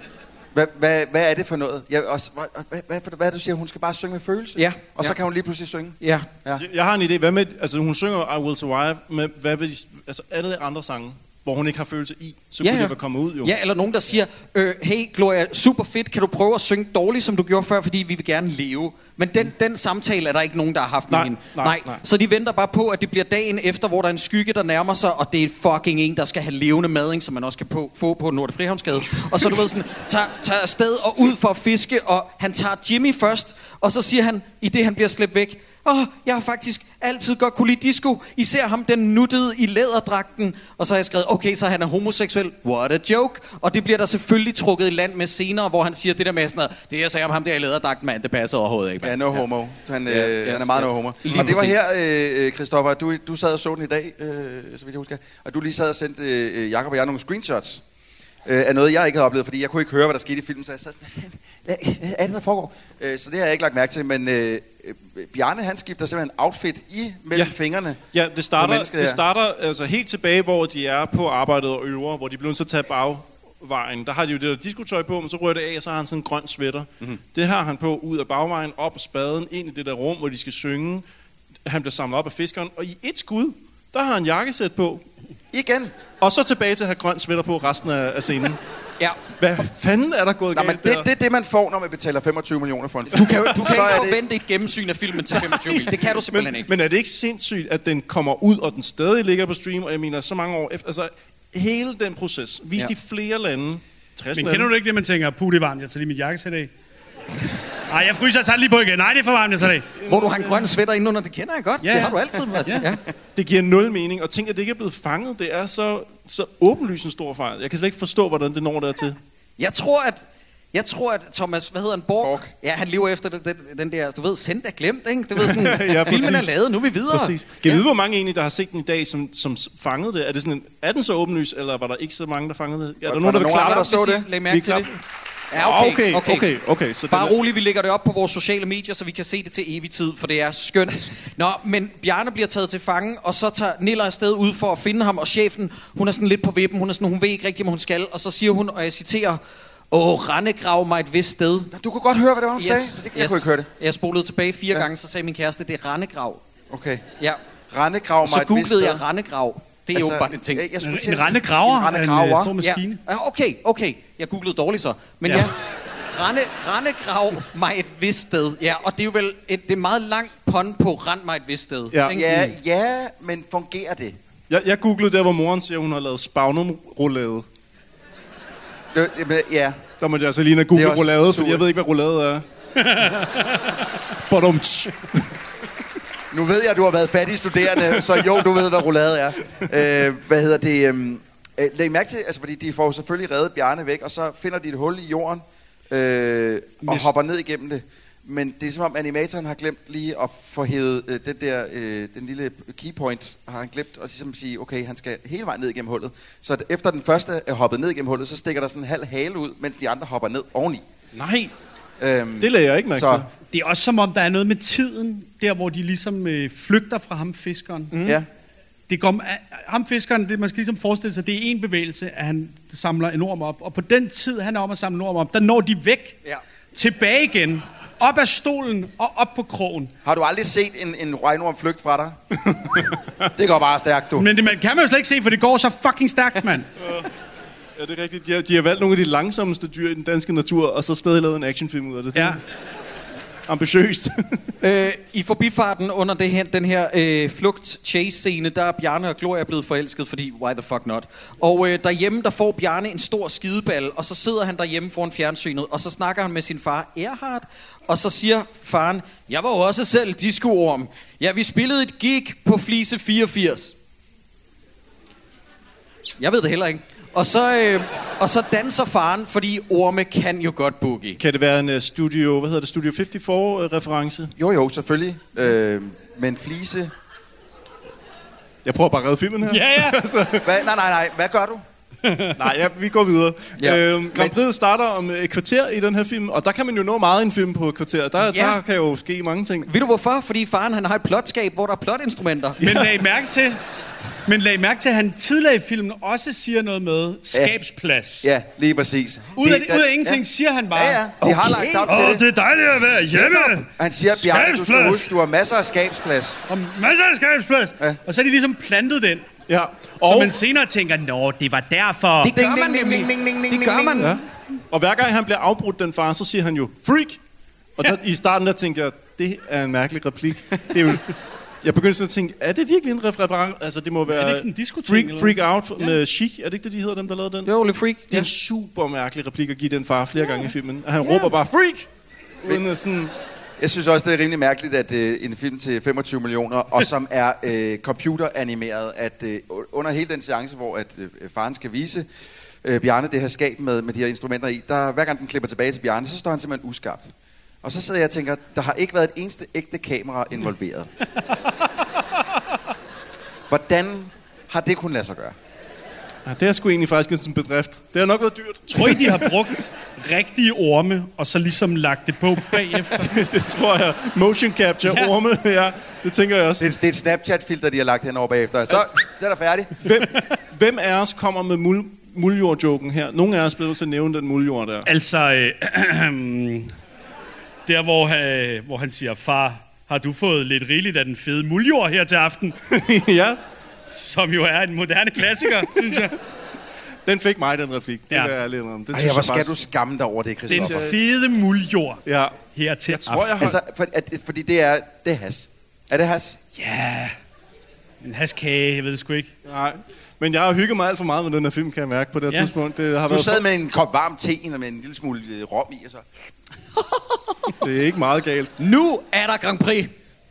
Hvad, hvad, hvad er det for noget? Jeg, også, hvad, hvad, hvad, hvad er det, du siger? Hun skal bare synge med følelse? Ja. Og så Ja. kan hun lige pludselig synge? Ja. ja. Jeg har en idé. Hvad med, altså hun synger I Will Survive, med hvad vil de, altså alle andre sange, hvor hun ikke har følelse i, så kunne det være kommet ud jo. Ja, eller nogen, der siger, øh, hey Gloria, super fedt, kan du prøve at synge dårligt, som du gjorde før, fordi vi vil gerne leve. Men den, den samtale er der ikke nogen, der har haft Nej, med hende. nej, nej. Så de venter bare på, at det bliver dagen efter, hvor der er en skygge, der nærmer sig, og det er fucking en, der skal have levende mading, som man også kan på, få på Nordre Frihavnsgade. Og så du ved sådan, tager, tager afsted og ud for at fiske, og han tager Jimmy først, og så siger han, i det han bliver slæbt væk, Åh, oh, jeg har faktisk altid godt kunne lide disco. Især ham, den nuttede i læderdragten. Og så har jeg skrevet, okay, så han er homoseksuel. What a joke. Og det bliver der selvfølgelig trukket i land med senere, hvor han siger det der med sådan noget, det jeg sagde om ham der i læderdragten, mand, det passer overhovedet ikke. Ja, no homo. Han, Yes, øh, yes, han er meget ja. no homo. Lige Og det var her, øh, Christoffer, du, du sad og så den i dag, øh, så vidt jeg husker, og du lige sad og sendte øh, Jacob og jeg nogle screenshots øh, af noget, jeg ikke havde oplevet, fordi jeg kunne ikke høre, hvad der skete i filmen, så jeg sad sådan, hvad er det, der foregår? Øh, så det har jeg ikke lagt mærke til, men øh, øh, Bjarne, han skifter simpelthen outfit i mellem Ja. fingrene. Ja, det starter, det starter altså helt tilbage, hvor de er på arbejdet og øver, hvor de bliver nødt til at tage bagvejen. Der har de jo det der diskotøj på, men så rører det af, og så har han sådan en grøn sweater. Mm-hmm. Det har han på ud af bagvejen, op spaden, ind i det der rum, hvor de skal synge. Han bliver samlet op af fiskeren, og i et skud, der har han jakkesæt på. Igen. Og så tilbage til at have grøn sweater på resten af, af scenen. Ja. Hvad fanden er der gået Nå, men galt det, der? det er det, man får, når man betaler 25 millioner for en film. Du kan, jo- du kan ikke er det- forvente et gennemsyn af filmen til 25 mil. Det kan du simpelthen ikke. Men er det ikke sindssygt, at den kommer ud, og den stadig ligger på stream, og jeg mener, så mange år efter, altså hele den proces, vist Ja. i flere lande, 60 Men lande. kender du ikke det, man tænker, puh, det er varmt, jeg tager lige mit jakkesæt af. Ej, jeg fryser, jeg tager lige på igen. Nej, det er for varmt, jeg tager det. Hvor du har en grøn sweater indenunder, det kender jeg godt. Ja. Det har du altid været. Ja. Ja. Det giver nul mening, og tænk, at det ikke er blevet fanget. Det er så, så åbenlyst en stor fejl. Jeg kan slet ikke forstå, hvordan det når dertil. Jeg tror, at jeg tror, at Thomas, hvad hedder han, Borg? Borg. Ja, han lever efter den, den, den der, du ved, sendt er glemt, ikke? Du ved sådan, ja, filmen er lavet, nu er vi videre. Præcis. Kan jeg vide, hvor mange egentlig, der har set den i dag, som, som fangede det? Er, det sådan en, er den så åbenlys, eller var der ikke så mange, der fangede det? Er Var- der nogen, var der der vil nogen klappe? andre, der så det? Læg mærke Vi til det. klapper. Ja, okay, okay, okay, okay, så Bare er- roligt, vi lægger det op på vores sociale medier, så vi kan se det til evig tid, for det er skønt. Nå, men Bjarne bliver taget til fange, og så tager Nilla afsted ud for at finde ham, og chefen, hun er sådan lidt på vippen, hun er sådan, hun ved ikke rigtigt, hvad hun skal, og så siger hun, og jeg citerer, Åh, rendegrav mig et vist sted. Du kunne godt høre, hvad det var, hun sagde. Det- jeg kunne ikke høre det. Jeg spolede tilbage fire gange, så sagde min kæreste, det er rendegrav. Okay. Ja. Rendegrav mig Så et vist googlede jeg sted. rendegrav. Det er Altså, jo bare en ting. jeg- jeg skulle En- en rendegraver? En rendegraver. En, øh, stor maskine? Ja. Okay, okay. Jeg googlede dårligt så. Men Ja. ja, rende, rendegrav mig et vist sted. Ja, og det er jo vel et, det er meget langt pånd på rend mig et vist sted. Ja. Ja, ja, men fungerer det? Jeg, jeg googlede der, hvor moren siger, hun har lavet spagnum-roulade. det jamen, ja. Der måtte jeg altså lige ind og google Det roulade, fordi surt. jeg ved ikke, hvad roulade er. Badum, Nu ved jeg, at du har været fattig studerende, så jo, du ved, hvad roulade er. Øh, hvad hedder det? øhm, Øh, læg mærke til, altså, fordi de får jo selvfølgelig reddet Bjarne væk, og så finder de et hul i jorden, øh, og Mis- hopper ned igennem det. Men det er som om animatoren har glemt lige at få hævet øh, den der, øh, den lille keypoint, har han glemt at ligesom sige, okay, han skal hele vejen ned igennem hullet. Så efter den første er hoppet ned igennem hullet, så stikker der sådan en halv hale ud, mens de andre hopper ned oveni. Nej, Øhm, det lagde jeg ikke mærke så, til. Det er også som om, der er noget med tiden, der hvor de ligesom øh, flygter fra ham, fiskeren. Mm. Ja. Det går, ham fiskeren, det, man skal ligesom forestille sig, det er en bevægelse, at han samler en orm op. Og på den tid, han er om at samle en orm op, der når de væk, Ja. tilbage igen, op af stolen og op på krogen. Har du aldrig set en, en regnorm flygt fra dig? det går bare stærkt, du. Men det man, kan man jo slet ikke se, for det går så fucking stærkt, mand. Ja, det er rigtigt. De har, de har valgt nogle af de langsomste dyr i den danske natur, og så stadig lavet en actionfilm ud af det. Ja. ambitiøst. Øh, I forbifarten under det her, den her øh, flugt-chase-scene, der er Bjarne og Gloria blevet forelsket, fordi why the fuck not? Og øh, derhjemme, der får Bjarne en stor skideball, og så sidder han derhjemme foran fjernsynet, og så snakker han med sin far Erhard, og så siger faren, jeg var jo også selv disco-orm. Ja, vi spillede et gig på Flise 84. Jeg ved det heller ikke. Og så, øh, og så danser faren, fordi orme kan jo godt boogie. Kan det være en uh, Studio, hvad hedder det, Studio 54-reference? Jo, jo, selvfølgelig. Øh, men Flise... Jeg prøver bare at redde filmen her. Ja, ja. Hvad, nej, nej, nej. Hvad gør du? Nej, ja, vi går videre. Ja. Ja. Øhm, Grand Prix starter om et kvarter i den her film, og der kan man jo nå meget i en film på et kvarter. Der, Ja. der kan jo ske mange ting. Ved du hvorfor? Fordi faren han har et plotskab, hvor der er plotinstrumenter. Men lag mærke til, men lag mærke til, at han tidligere i filmen også siger noget med skabsplads. Ja, lige præcis. Ud af, Det- ud af ingenting siger han bare. Ja, ja. De har lagt op til Åh, det. det er dejligt at være hjemme. Han siger, Bjarne, du skal huske, du har masser af skabsplads. Og masser af skabsplads. Ja. Og så er de ligesom plantet den. Ja. Og så man senere tænker, nå, det var derfor. Det gør man nemlig. Det gør man. ja. og hver gang han bliver afbrudt, den far, så siger han jo, freak! Og der, i starten der tænkte jeg, det er en mærkelig replik. Det er jo, jeg begyndte sådan at tænke, er det virkelig en reference? Altså, det må være det ikke sådan en freak, eller freak Out med Chic. Er det ikke det, de hedder, dem der lavede den? Jo, lidt freak. Det er en super mærkelig replik at give den far flere gange i filmen. Og han råber bare, freak! Uden at sådan... Jeg synes også, det er rimelig mærkeligt, at øh, en film til 25 millioner, og som er øh, computeranimeret, at øh, under hele den seance, hvor at, øh, faren skal vise øh, Bjarne det her skab med, med de her instrumenter i, der hver gang den klipper tilbage til Bjarne, så står han simpelthen uskabt. Og så sidder jeg og tænker, der har ikke været et eneste ægte kamera involveret. Hvordan har det kunnet lade sig gøre? Ja, det er sgu egentlig faktisk en bedrift. Det har nok været dyrt. Tror I, de har brugt rigtige orme, og så ligesom lagt det på bagefter? det tror jeg. Motion capture, Ja. orme, ja. Det tænker jeg også. Det er, det er et Snapchat-filter, de har lagt henover bagefter. Så, det er der færdigt. Hvem, hvem af os kommer med mul, muljord-joken her? Nogle af os bliver nødt til at nævne den muljord der. altså, øh, der hvor han, hvor han siger, far, har du fået lidt rigeligt af den fede muljord her til aften? ja, Som jo er en moderne klassiker, synes jeg. den fik mig, den replik. Det Ja. jeg ærlig om. Den Ej, hvor skal du faktisk- skamme dig over det, Den Christoffer. fede muljord Ja. her til Jeg tror, jeg har... Altså, for, at, fordi det er, det er has. Er det has? Ja, en haskage, jeg ved det sgu ikke. Nej. Men jeg har hygget mig alt for meget med den her film, kan jeg mærke på det her Ja. tidspunkt. Det har Du været sad med en kop varm te og med en lille smule øh, rom i, og så... for... Det er ikke meget galt. Nu er der Grand Prix.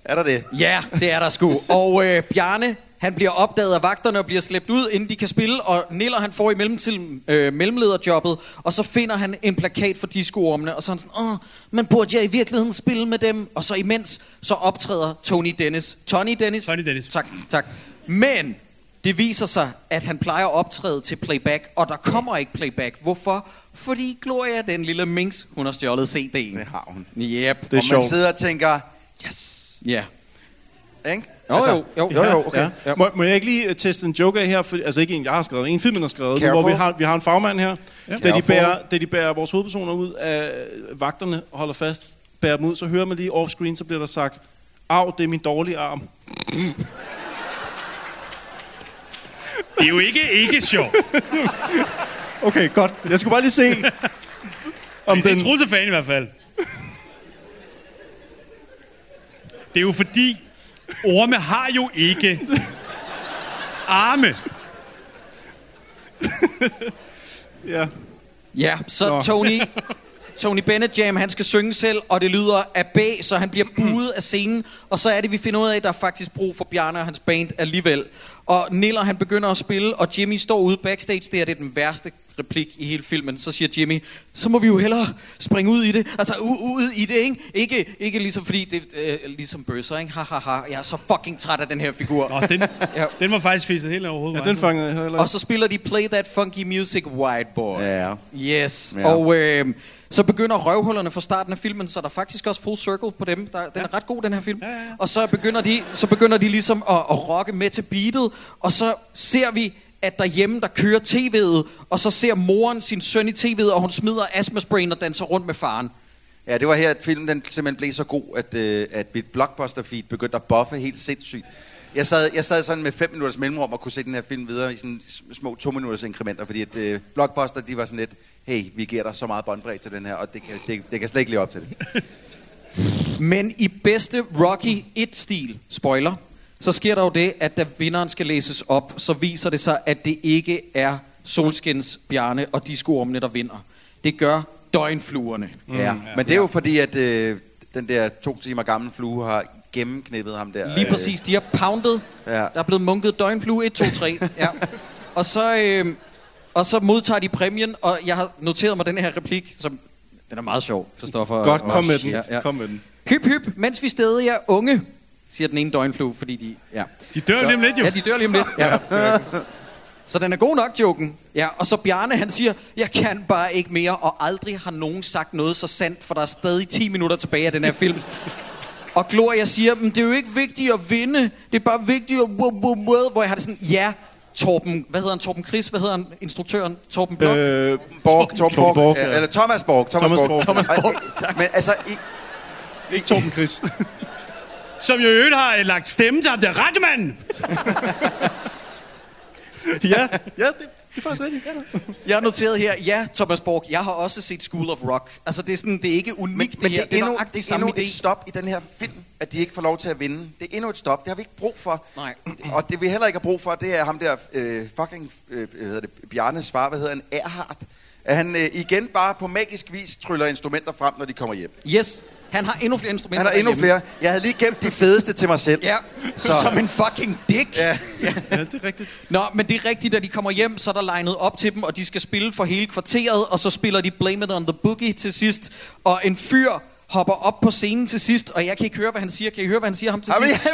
Er der det? Ja, det er der sgu. Og øh, Bjarne, han bliver opdaget af vagterne og bliver slæbt ud, inden de kan spille. Og Niller, han får i mellemtiden øh, mellemlederjobbet. Og så finder han en plakat for discoormene. Og så er han sådan, åh, men burde jeg i virkeligheden spille med dem? Og så imens, så optræder Tony Dennis. Tony Dennis? Tony Dennis. Tak, tak. Men det viser sig, at han plejer at optræde til playback, og der kommer ikke playback. Hvorfor? Fordi Gloria, den lille minx, hun har stjålet CD'en. Det har hun. Yep. Det er og man sjovt. sidder og tænker, Ja. ikke? Jo, jo, jo. jo, jo, okay. Ja. Ja. Må, må jeg ikke lige øh, teste en joke af her? For, altså ikke en, jeg har skrevet, en filmen har skrevet, Careful. hvor vi har, vi har en fagmand her. Ja. Da, de bærer, da de bærer vores hovedpersoner ud af vagterne og holder fast, bærer dem ud, så hører man lige off-screen, så bliver der sagt, Au, det er min dårlige arm. Det er jo ikke ikke sjovt. Okay, godt. Jeg skulle bare lige se, om Det er den... Truls fan i hvert fald. Det er jo fordi, orme har jo ikke arme. Ja. Ja, så Nå. Tony, Tony Bennett Jam, han skal synge selv, og det lyder af B, så han bliver buet af scenen. Og så er det, vi finder ud af, at der er faktisk brug for Bjarne og hans band alligevel. Og Niller, han begynder at spille, og Jimmy står ude backstage. Det er det den værste replik i hele filmen. Så siger Jimmy, så må vi jo hellere springe ud i det. Altså u- ud i det, ikke? Ikke, ikke ligesom fordi det øh, ligesom Bøsser, ikke? Ha, ha, ha. Jeg er så fucking træt af den her figur. Nå, den, Ja. den var faktisk fisset helt overhovedet. Ja, den fangede jeg heller Og så spiller de Play That Funky Music White Boy. Ja. Yes. Ja. Og øh, så begynder røvhullerne fra starten af filmen, så der er faktisk også full circle på dem. Der, den er ret god, den her film. Ja, ja, ja. Og så begynder, de, så begynder de ligesom at, at rocke med til beatet, og så ser vi, at derhjemme, der kører tv'et, og så ser moren sin søn i tv'et, og hun smider astmasprayen og danser rundt med faren. Ja, det var her, at filmen den simpelthen blev så god, at, øh, at mit blockbuster feed begyndte at buffe helt sindssygt. Jeg sad, jeg sad sådan med 5 minutters mellemrum og kunne se den her film videre i sådan sm- små 2 minutters inkrementer, fordi at øh, blockbuster, de var sådan lidt, hey, vi giver dig så meget båndbredde til den her, og det kan, det, det kan slet ikke leve op til det. Men i bedste Rocky 1-stil, spoiler, så sker der jo det, at da vinderen skal læses op, så viser det sig, at det ikke er Solskins, Bjarne og Disco-ormene, der vinder. Det gør døgnfluerne. Mm, ja. Men det er jo fordi, at øh, den der to timer gamle flue har gennemknippet ham der. Lige præcis, de har pounded. Ja. Der er blevet munket døgnflue 1, 2, 3. ja. Og så, øh, og så modtager de præmien, og jeg har noteret mig den her replik, som den er meget sjov, Christoffer. Godt, kom med den. Ja, ja. Kom med den. Hyp, hyp, mens vi stadig er unge, siger den ene døgnflue, fordi de... Ja. De dør lige om lidt, jo. Ja, de dør lige om lidt. Ja. Så den er god nok, joken. Ja, og så Bjarne, han siger, jeg kan bare ikke mere, og aldrig har nogen sagt noget så sandt, for der er stadig 10 minutter tilbage af den her film. Og Gloria siger, men det er jo ikke vigtigt at vinde, det er bare vigtigt at... Hvor jeg har det sådan, ja, Torben, hvad hedder han, Torben Chris, hvad hedder han, instruktøren, Torben Blok? Øh, Borg, Torben Borg, Borg, ja. eller Thomas Borg. Thomas, Thomas Borg. Borg. Thomas Borg, Men altså, i, Ikke Torben Chris. Som jo i øvrigt har lagt stemme til ham der Rattemann. ja, ja det, det er faktisk rigtigt. Ja. Jeg har noteret her, ja, Thomas Borg, jeg har også set School of Rock. Altså, det er, sådan, det er ikke unikt, men, det men her. det er endnu, det er samme endnu idé. et stop i den her film, at de ikke får lov til at vinde. Det er endnu et stop. Det har vi ikke brug for. Nej. Og det vi heller ikke har brug for, det er ham der øh, fucking, øh, hvad hedder det, Bjarnes far, hvad hedder han, Erhard. At han øh, igen bare på magisk vis tryller instrumenter frem, når de kommer hjem. Yes, han har endnu flere instrumenter Han har endnu flere. Jeg havde lige gemt de fedeste til mig selv. Ja, så. som en fucking dick. Ja. ja, det er rigtigt. Nå, men det er rigtigt, at de kommer hjem, så er der legnet op til dem, og de skal spille for hele kvarteret, og så spiller de Blame It On The Boogie til sidst, og en fyr hopper op på scenen til sidst, og jeg kan ikke høre, hvad han siger. Kan I høre, hvad han siger ham til sidst?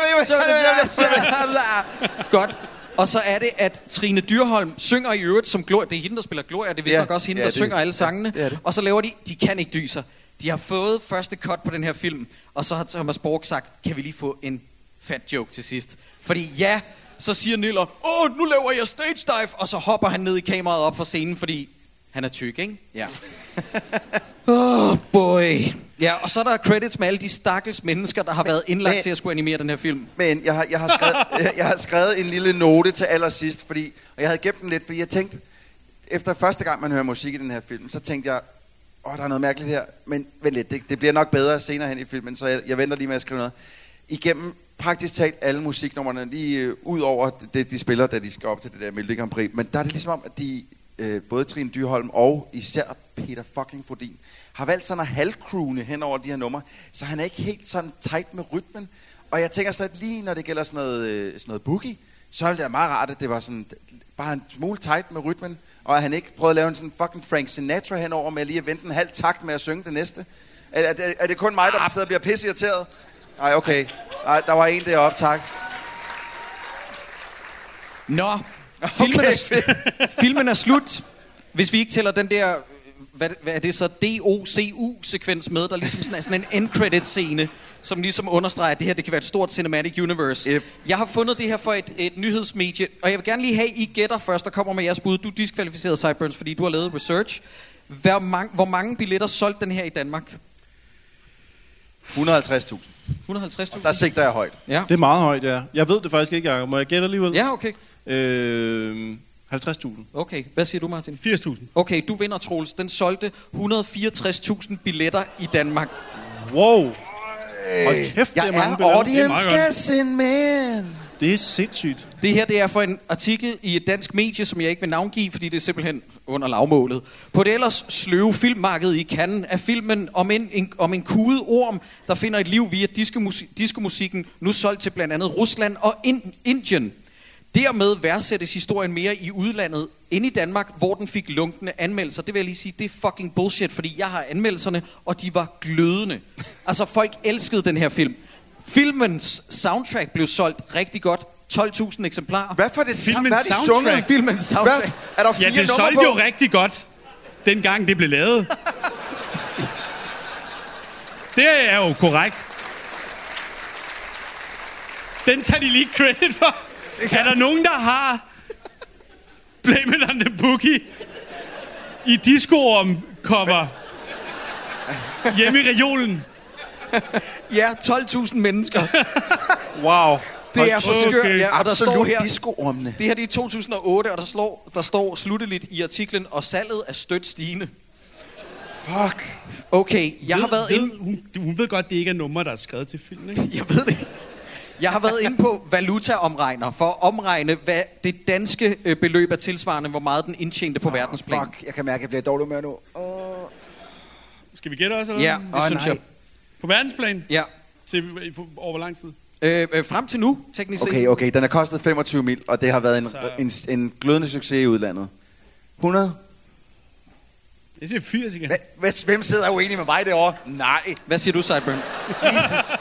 Godt. Og så er det, at Trine Dyrholm synger i øvrigt som Gloria. Det er hende, der spiller Gloria. Det er vist Ja. nok også hende, Ja, der det- synger alle ja, sangene. det er det. Og så laver de, de kan ikke dyse. De har fået første cut på den her film, og så har Thomas Borg sagt, kan vi lige få en fat joke til sidst? Fordi ja, så siger Niller, åh, nu laver jeg stage dive, og så hopper han ned i kameraet op for scenen, fordi han er tyk, ikke? Ja. oh boy. Ja, og så er der credits med alle de stakkels mennesker, der har været indlagt men- til at skulle animere den her film. Men jeg har, jeg, har skrevet, jeg, jeg har skrevet en lille note til allersidst, fordi, og jeg havde gemt den lidt, fordi jeg tænkte, efter første gang, man hører musik i den her film, så tænkte jeg, åh, der er noget mærkeligt her, men vent lidt, det, det bliver nok bedre senere hen i filmen, så jeg, jeg venter lige med at skrive noget. Igennem praktisk talt alle musiknummerne, lige øh, ud over det, de spiller, da de skal op til det der Melodi Grand Prix, men der er det ligesom om, at de, øh, både Trine Dyrholm og især Peter fucking Frodin, har valgt sådan at halvcrune hen over de her numre, så han er ikke helt sådan tight med rytmen. Og jeg tænker så, at lige når det gælder sådan noget, øh, sådan noget boogie, så er det meget rart, at det var sådan bare en smule tight med rytmen, og at han ikke prøvede at lave en sådan fucking Frank Sinatra henover med lige at vente en halv takt med at synge det næste. Er, er, er, er det kun mig, der sidder og bliver pisseirriteret? Nej, okay. Ej, der var en deroppe, tak. Nå, filmen, Okay, er, filmen er slut. Hvis vi ikke tæller den der, hvad, hvad er det så, DOCU-sekvens med, der ligesom sådan er sådan en end-credit-scene, som ligesom understreger, at det her det kan være et stort cinematic universe. Yep. Jeg har fundet det her for et, et nyhedsmedie, og jeg vil gerne lige have, I gætter først, der kommer med jeres bud. Du er diskvalificeret, Cyburns, fordi du har lavet research. Hvor mange, hvor mange billetter solgte den her i Danmark? 150.000. 150.000? Der sigter jeg højt. Ja. Det er meget højt, ja. Jeg ved det faktisk ikke, Jacob. Må jeg gætte alligevel? Ja, okay. Øh, 50.000. Okay, hvad siger du, Martin? 80.000. Okay, du vinder, Troels. Den solgte 164.000 billetter i Danmark. Wow. Hold kæft, det Jeg er mange er billetter. audience guessing man. Det er sindssygt. Det her det er for en artikel i et dansk medie, som jeg ikke vil navngive, fordi det er simpelthen under lavmålet. På det ellers sløve filmmarked i Cannes er filmen om en, en, om en kudet orm, der finder et liv via diskomusik, diskomusikken, nu solgt til blandt andet Rusland og in, Indien. Dermed værdsættes historien mere i udlandet inde i Danmark, hvor den fik lunkende anmeldelser, det vil jeg lige sige, det er fucking bullshit, fordi jeg har anmeldelserne, og de var glødende. Altså, folk elskede den her film. Filmens soundtrack blev solgt rigtig godt. 12.000 eksemplarer. Hvad for det Filmens Hvad er det soundtrack? sunget? Filmens soundtrack. Hvad? Er der Ja, fire det numre solgte på? jo rigtig godt, dengang det blev lavet. det er jo korrekt. Den tager de lige credit for. Er der nogen, der har Blame It on the Boogie i disco cover hjemme i regionen? Ja, 12.000 mennesker. Wow. Det er for skørt. Okay. Ja, og der står Absolut her, disco-ormene. det her det er i 2008, og der står, der står slutteligt i artiklen, og salget er stødt stigende. Fuck. Okay, jeg har været ved, inde... Hun, hun ved godt, det ikke er numre, der er skrevet til filmen, ikke? Jeg ved det. Jeg har været inde på valutaomregner for at omregne, hvad det danske øh, beløb er tilsvarende, hvor meget den indtjente på verdensplan. Fuck, jeg kan mærke, at jeg bliver dårlig med nu. Skal vi gætte også? Eller? Ja, det Åh, synes nej. jeg. På verdensplan? Ja. Se, over hvor lang tid? Øh, øh, frem til nu, teknisk set. Okay, okay, den har kostet 25 mil, og det har været en, Så- en, en glødende succes i udlandet. 100? Jeg siger 80 igen. Hvem, hvem sidder uenig med mig derovre? Nej. Hvad siger du, Sideburns? Jesus.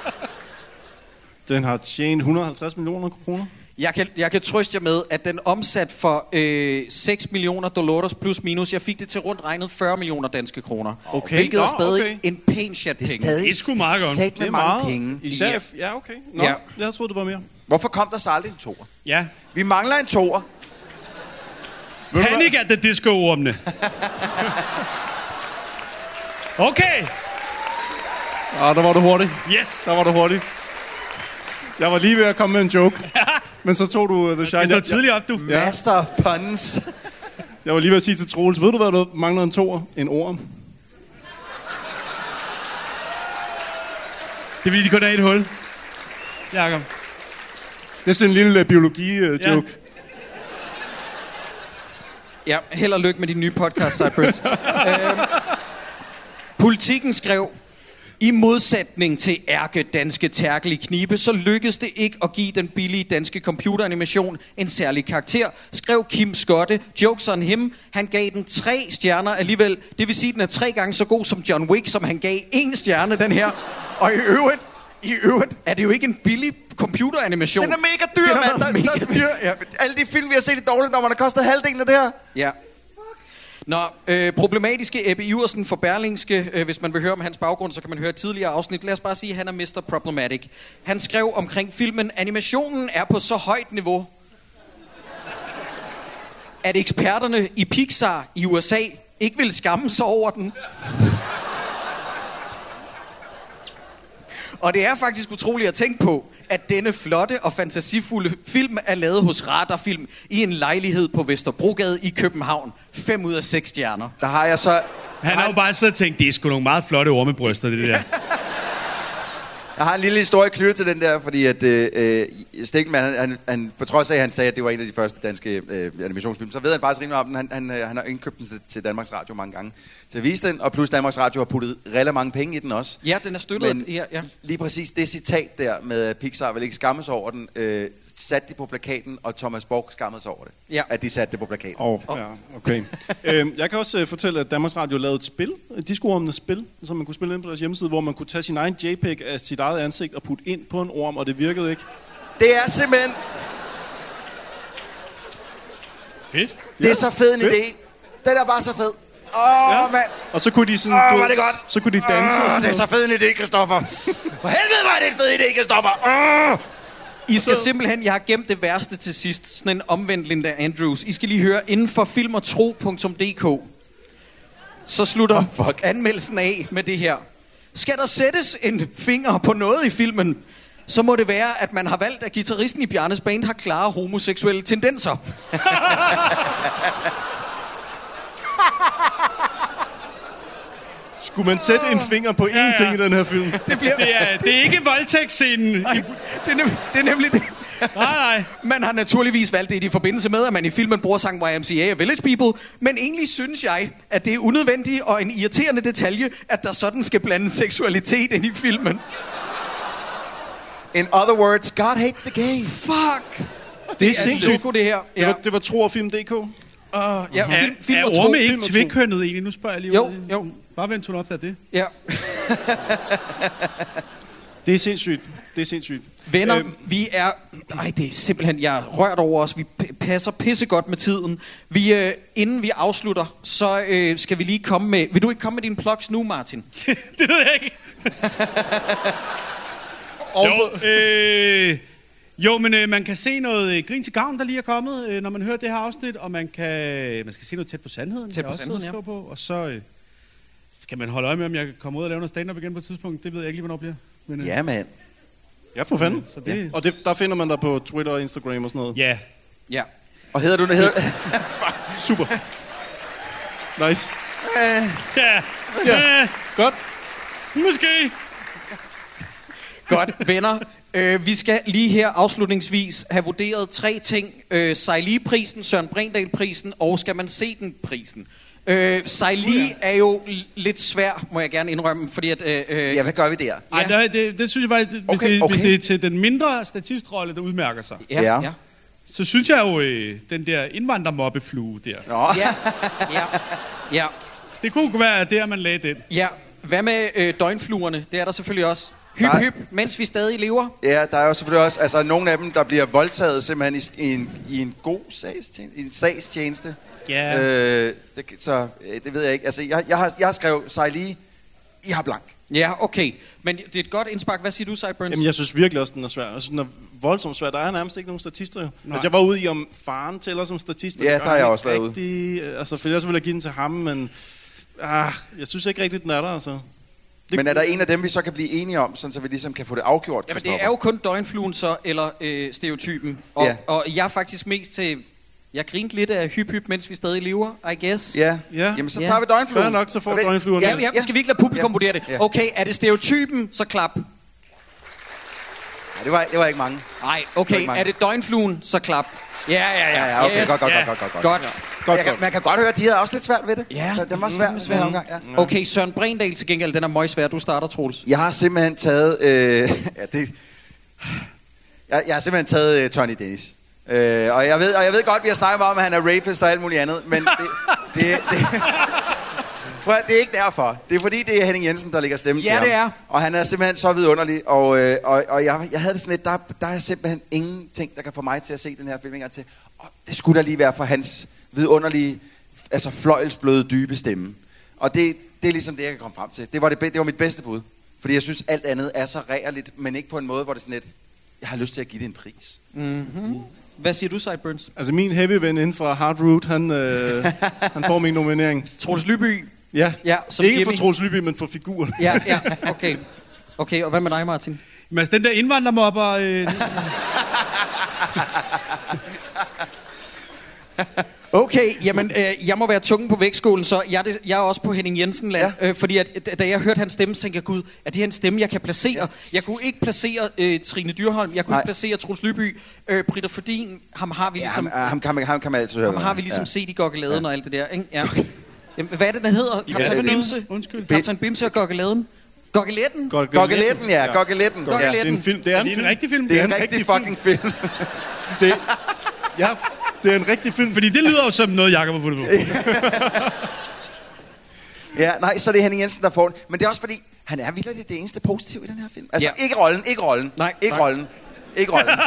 Den har tjent 150 millioner kroner. Jeg kan, jeg kan trøste jer med, at den omsat for øh, 6 millioner dollars plus minus. Jeg fik det til rundt regnet 40 millioner danske kroner. Okay. Hvilket er Nå, stadig okay. en pæn chat Det er penge. stadig Det er sgu meget godt. Det er mange meget. penge. Især, Ja. ja, okay. Nå, Ja. jeg troede, det var mere. Hvorfor kom der så aldrig en toer? Ja. Vi mangler en toer. Panic at the Disco-ormene. Okay. Ah, der var du hurtig. Yes. Der var du hurtig. Jeg var lige ved at komme med en joke. Men så tog du uh, The Shine. Jeg står Jeg, tidligt op, du. Ja. Master of puns. jeg var lige ved at sige til Troels, ved du hvad, du mangler en toer? En orm. Det er fordi, de kun er i et hul. Jakob. Det er sådan en lille uh, biologi-joke. Ja. Uh, Ja, held og lykke med din nye podcast, Sideburns. øhm, Politikken skrev, i modsætning til ærke danske Terkel knibe, så lykkedes det ikke at give den billige danske computeranimation en særlig karakter, skrev Kim Skotte. Jokes on him. Han gav den tre stjerner alligevel. Det vil sige, at den er tre gange så god som John Wick, som han gav en stjerne, den her. Og i øvrigt, i øvrigt er det jo ikke en billig computeranimation. Den er mega dyr, Den har mand. mega dyr, ja. Alle de film, vi har set i dårligt, når man har kostet halvdelen af det her. Ja. Nå, øh, problematiske Ebbe Iversen for Berlingske, øh, hvis man vil høre om hans baggrund, så kan man høre et tidligere afsnit. Lad os bare sige, at han er Mr. Problematic. Han skrev omkring filmen, animationen er på så højt niveau, at eksperterne i Pixar i USA ikke vil skamme sig over den. Og det er faktisk utroligt at tænke på, at denne flotte og fantasifulde film er lavet hos Radarfilm i en lejlighed på Vesterbrogade i København. 5 ud af 6 stjerner. Der har jeg så... Han har jo bare siddet og tænkt, det er sgu nogle meget flotte ormebryster, det der. Jeg har en lille historie knyttet til den der, fordi at øh, øh, Stikkelmann, han, han, han, på trods af, at han sagde, at det var en af de første danske øh, animationsfilm, så ved han faktisk rimelig om den. Han, han, øh, han har indkøbt den til, til Danmarks Radio mange gange til at vise den, og plus Danmarks Radio har puttet rigtig mange penge i den også. Ja, den er støttet. Men ja, ja. lige præcis det citat der med at Pixar vil ikke skamme sig over den, øh, satte de på plakaten, og Thomas Borg skammede sig over det. Ja. At de satte det på plakaten. Oh, ja, okay. øhm, jeg kan også uh, fortælle, at Danmarks Radio lavede et spil, et spil, som man kunne spille ind på deres hjemmeside, hvor man kunne tage sin egen JPEG af sit eget ansigt og putte ind på en orm, og det virkede ikke. Det er simpelthen... Fedt. Det er så fed en fedt. idé. Den er bare så fed. Åh, oh, Ja. ja. mand. Og så kunne de sådan... Åh, er ved, det godt. Så kunne de danse. sådan det er så fed en idé, Christoffer. For helvede, er det en fed idé, Christoffer. Åh. I skal simpelthen, jeg har gemt det værste til sidst. Sådan en omvendt Linda Andrews. I skal lige høre, inden for filmogtro.dk, så slutter oh, anmeldelsen af med det her. Skal der sættes en finger på noget i filmen, så må det være, at man har valgt, at gitarristen i Bjarnes Band har klare homoseksuelle tendenser. Skulle man sætte en finger på én Ja, ja. ting i den her film? Det, bliver, Det er, det er ikke voldtægtsscenen. Nej, det, er nem, det er nemlig det. Nej, nej. Man har naturligvis valgt det i forbindelse med, at man i filmen bruger sang YMCA og Village People, men egentlig synes jeg, at det er unødvendigt og en irriterende detalje, at der sådan skal blande seksualitet ind i filmen. In other words, God hates the gays. Fuck! Det er er sindssygt. Det her. Det Ja. var, det var Tro og Film.dk. Uh, ja, er, film, film er og tro, orme ikke tvikkønnet egentlig? Nu spørger jeg lige Jo, ud. jo. Bare vent, hun opdager det. Ja. Det er sindssygt. Det er sindssygt. Venner, Øhm, vi er... Ej, det er simpelthen... Jeg er rørt over os. Vi p- passer pissegodt med tiden. Vi, øh, inden vi afslutter, så øh, skal vi lige komme med... Vil du ikke komme med dine plugs nu, Martin? det ved jeg ikke. jo, øh, jo, men øh, man kan se noget øh, Grin til Gavn, der lige er kommet, øh, når man hører det her afsnit, og man kan man skal se noget tæt på sandheden. Tæt på sandheden, skriver på, og så øh, skal man holde øje med, om jeg kan komme ud og lave noget stand-up igen på et tidspunkt. Det ved jeg ikke lige, hvornår bliver. Men, øh, Ja, mand. Ja, for fanden. Så det, Og det, der finder man dig på Twitter og Instagram og sådan noget. Ja. Ja. Og hedder du... Hedder, Super. Nice. Ja. Ja. Godt. Måske. Godt, venner. Øh, vi skal lige her afslutningsvis have vurderet tre ting. Øh, Sejli-prisen, Søren Brindahl-prisen og Skal man se den-prisen. Øh, Sejli er jo lidt svær, må jeg gerne indrømme, fordi at... Øh, øh, ja, hvad gør vi der? Ej, der, det, det synes jeg faktisk, hvis, Okay, det, hvis okay. det er til den mindre statistrolle, der udmærker sig, ja, Ja. ja. så synes jeg jo, øh, den der indvandrermobbeflue der, Nå, Ja, ja, ja, det kunne være der, man lagde den. ja. Hvad med øh, døgnfluerne? Det er der selvfølgelig også. Hyp, Nej. hyp, mens vi stadig lever. Ja, der er jo selvfølgelig også altså, nogle af dem, der bliver voldtaget simpelthen i, i, en, i en god sagstjeneste. I en sagstjeneste. Ja. Øh, det, så øh, det ved jeg ikke. Altså, jeg, jeg, har, jeg har skrevet sig lige, I har blank. Ja, okay. Men det er et godt indspark. Hvad siger du, Sideburns? Jamen, jeg synes virkelig også, den er svær. Jeg synes, den er voldsomt svær. Der er nærmest ikke nogen statister jo. Altså, jeg var ude i, om faren tæller som statist. Ja, der har jeg også været ude. rigtig. Altså, for ellers ville jeg give den til ham, men... Ah, jeg synes ikke rigtigt, den er der, altså. Det, Men er der en af dem, vi så kan blive enige om, sådan så vi ligesom kan få det afgjort, Jamen, det er jo kun døgnfluen så, eller øh, stereotypen. Og, Ja. og jeg er faktisk mest til... Jeg grinte lidt af hyp, hyp, mens vi stadig lever, I guess. Ja. Ja. Jamen, så Ja. tager vi døgnfluen. Fair nok, så får døgnfluerne. Ja, ja, skal vi ikke lade publikum Ja. vurdere det? Ja. Okay, er det stereotypen, så klap. Ja, det, var, det var ikke mange. Nej, Det okay, ikke mange. er det døgnfluen, så klap. Ja, ja, ja. Ja, ja, okay, yes. godt, godt, Ja. godt, godt, godt. Godt. godt jeg kan, man kan godt høre, at de havde også lidt svært ved det. Ja. Så den var svær, svær omgang, ja. Okay, Søren Brindal til gengæld, den er møg svær. Du starter, Troels. Jeg har simpelthen taget... Øh, ja, det, jeg, jeg har simpelthen taget øh, Tony Dennis. Øh, og, jeg ved, og jeg ved godt, vi har snakket meget om, at han er rapist og alt muligt andet, men det... det, det Prøv, det er ikke derfor. Det er fordi, det er Henning Jensen, der lægger stemme Ja, til ham. det er. Og han er simpelthen så vidunderlig. Og, øh, og, og jeg, jeg havde det sådan lidt, der, der er simpelthen ingenting, der kan få mig til at se den her film en til. Og det skulle da lige være for hans vidunderlige, altså fløjelsbløde, dybe stemme. Og det, det er ligesom det, jeg kan komme frem til. Det var, det, det var mit bedste bud. Fordi jeg synes, alt andet er så rærligt, men ikke på en måde, hvor det sådan lidt, jeg har lyst til at give det en pris. Mm-hmm. Hvad siger du, Sideburns? Altså, min heavy ven inden for Hard Root, han, øh, han får min nominering. Troels Lyby. Ja, Ja, som ikke Jimmy. for Troels Lyby, men for figuren. Ja, ja, okay. Okay, og hvad med dig, Martin? Men altså, den der indvandrermobber... Øh, Okay, jamen, øh, jeg må være tungen på vægtskålen, så jeg er, det, jeg er også på Henning Jensen land. Ja. Øh, fordi at, da jeg hørte hans stemme, så tænkte jeg, gud, er det her en stemme, jeg kan placere? Ja. Jeg kunne ikke placere øh, Trine Dyrholm, jeg kunne Nej. ikke placere Troels Lyby, øh, Britta Fordin, ham har vi Ja, ligesom, ham, ham, man, ham kan man altid høre. ham har vi ligesom ja. set i Gokkeladen ja. og alt det der, ikke? Ja. Jamen, hvad er det, den hedder? Kaptajn det er Bimse? Undskyld. Kaptajn Bimse og Gokkeladen? Gokkeletten? Gokkeletten, ja. Gokkeletten. Ja, det er en film. Det er er en, det en film. rigtig film? Det er er en en rigtig rigtig fucking film. Det, ja, det er en rigtig film. Fordi det lyder jo som noget, Jacob har fundet på. Ja, nej, så er det Henning Jensen, der får den. Men det er også fordi, han er virkelig det eneste positive i den her film. Altså, Ja. ja. ikke rollen, ikke rollen. Nej, ikke nej. rollen. Ikke rollen. Men,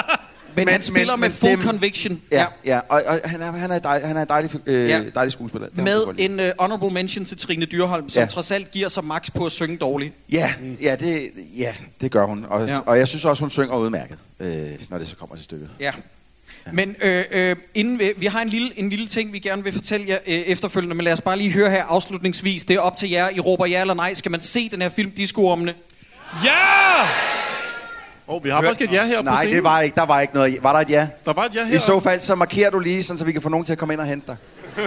men han spiller med full stemmen- conviction. Ja, ja. Og, og han, er, han, er dej, han er en dejlig, øh, Ja. ja. dejlig skuespiller. Det Med en uh, honorable mention til Trine Dyrholm, som Ja. trods alt giver sig max på at synge dårligt. Ja, ja, det, ja, det gør hun. Og, Ja. ja. og jeg synes også, hun synger udmærket, øh, når det så kommer til stykket. Ja. Men øh, øh, inden vi, vi har en lille, en lille ting, vi gerne vil fortælle jer øh, efterfølgende, men lad os bare lige høre her afslutningsvis. Det er op til jer. I råber ja eller nej. Skal man se den her film, Disco-ormene? Ja! Oh, vi har faktisk et ja her på Nej, scenen. det var ikke. Der var ikke noget. Var der et ja? Der var et ja her. I så fald, så markerer du lige, sådan, så vi kan få nogen til at komme ind og hente dig. ja,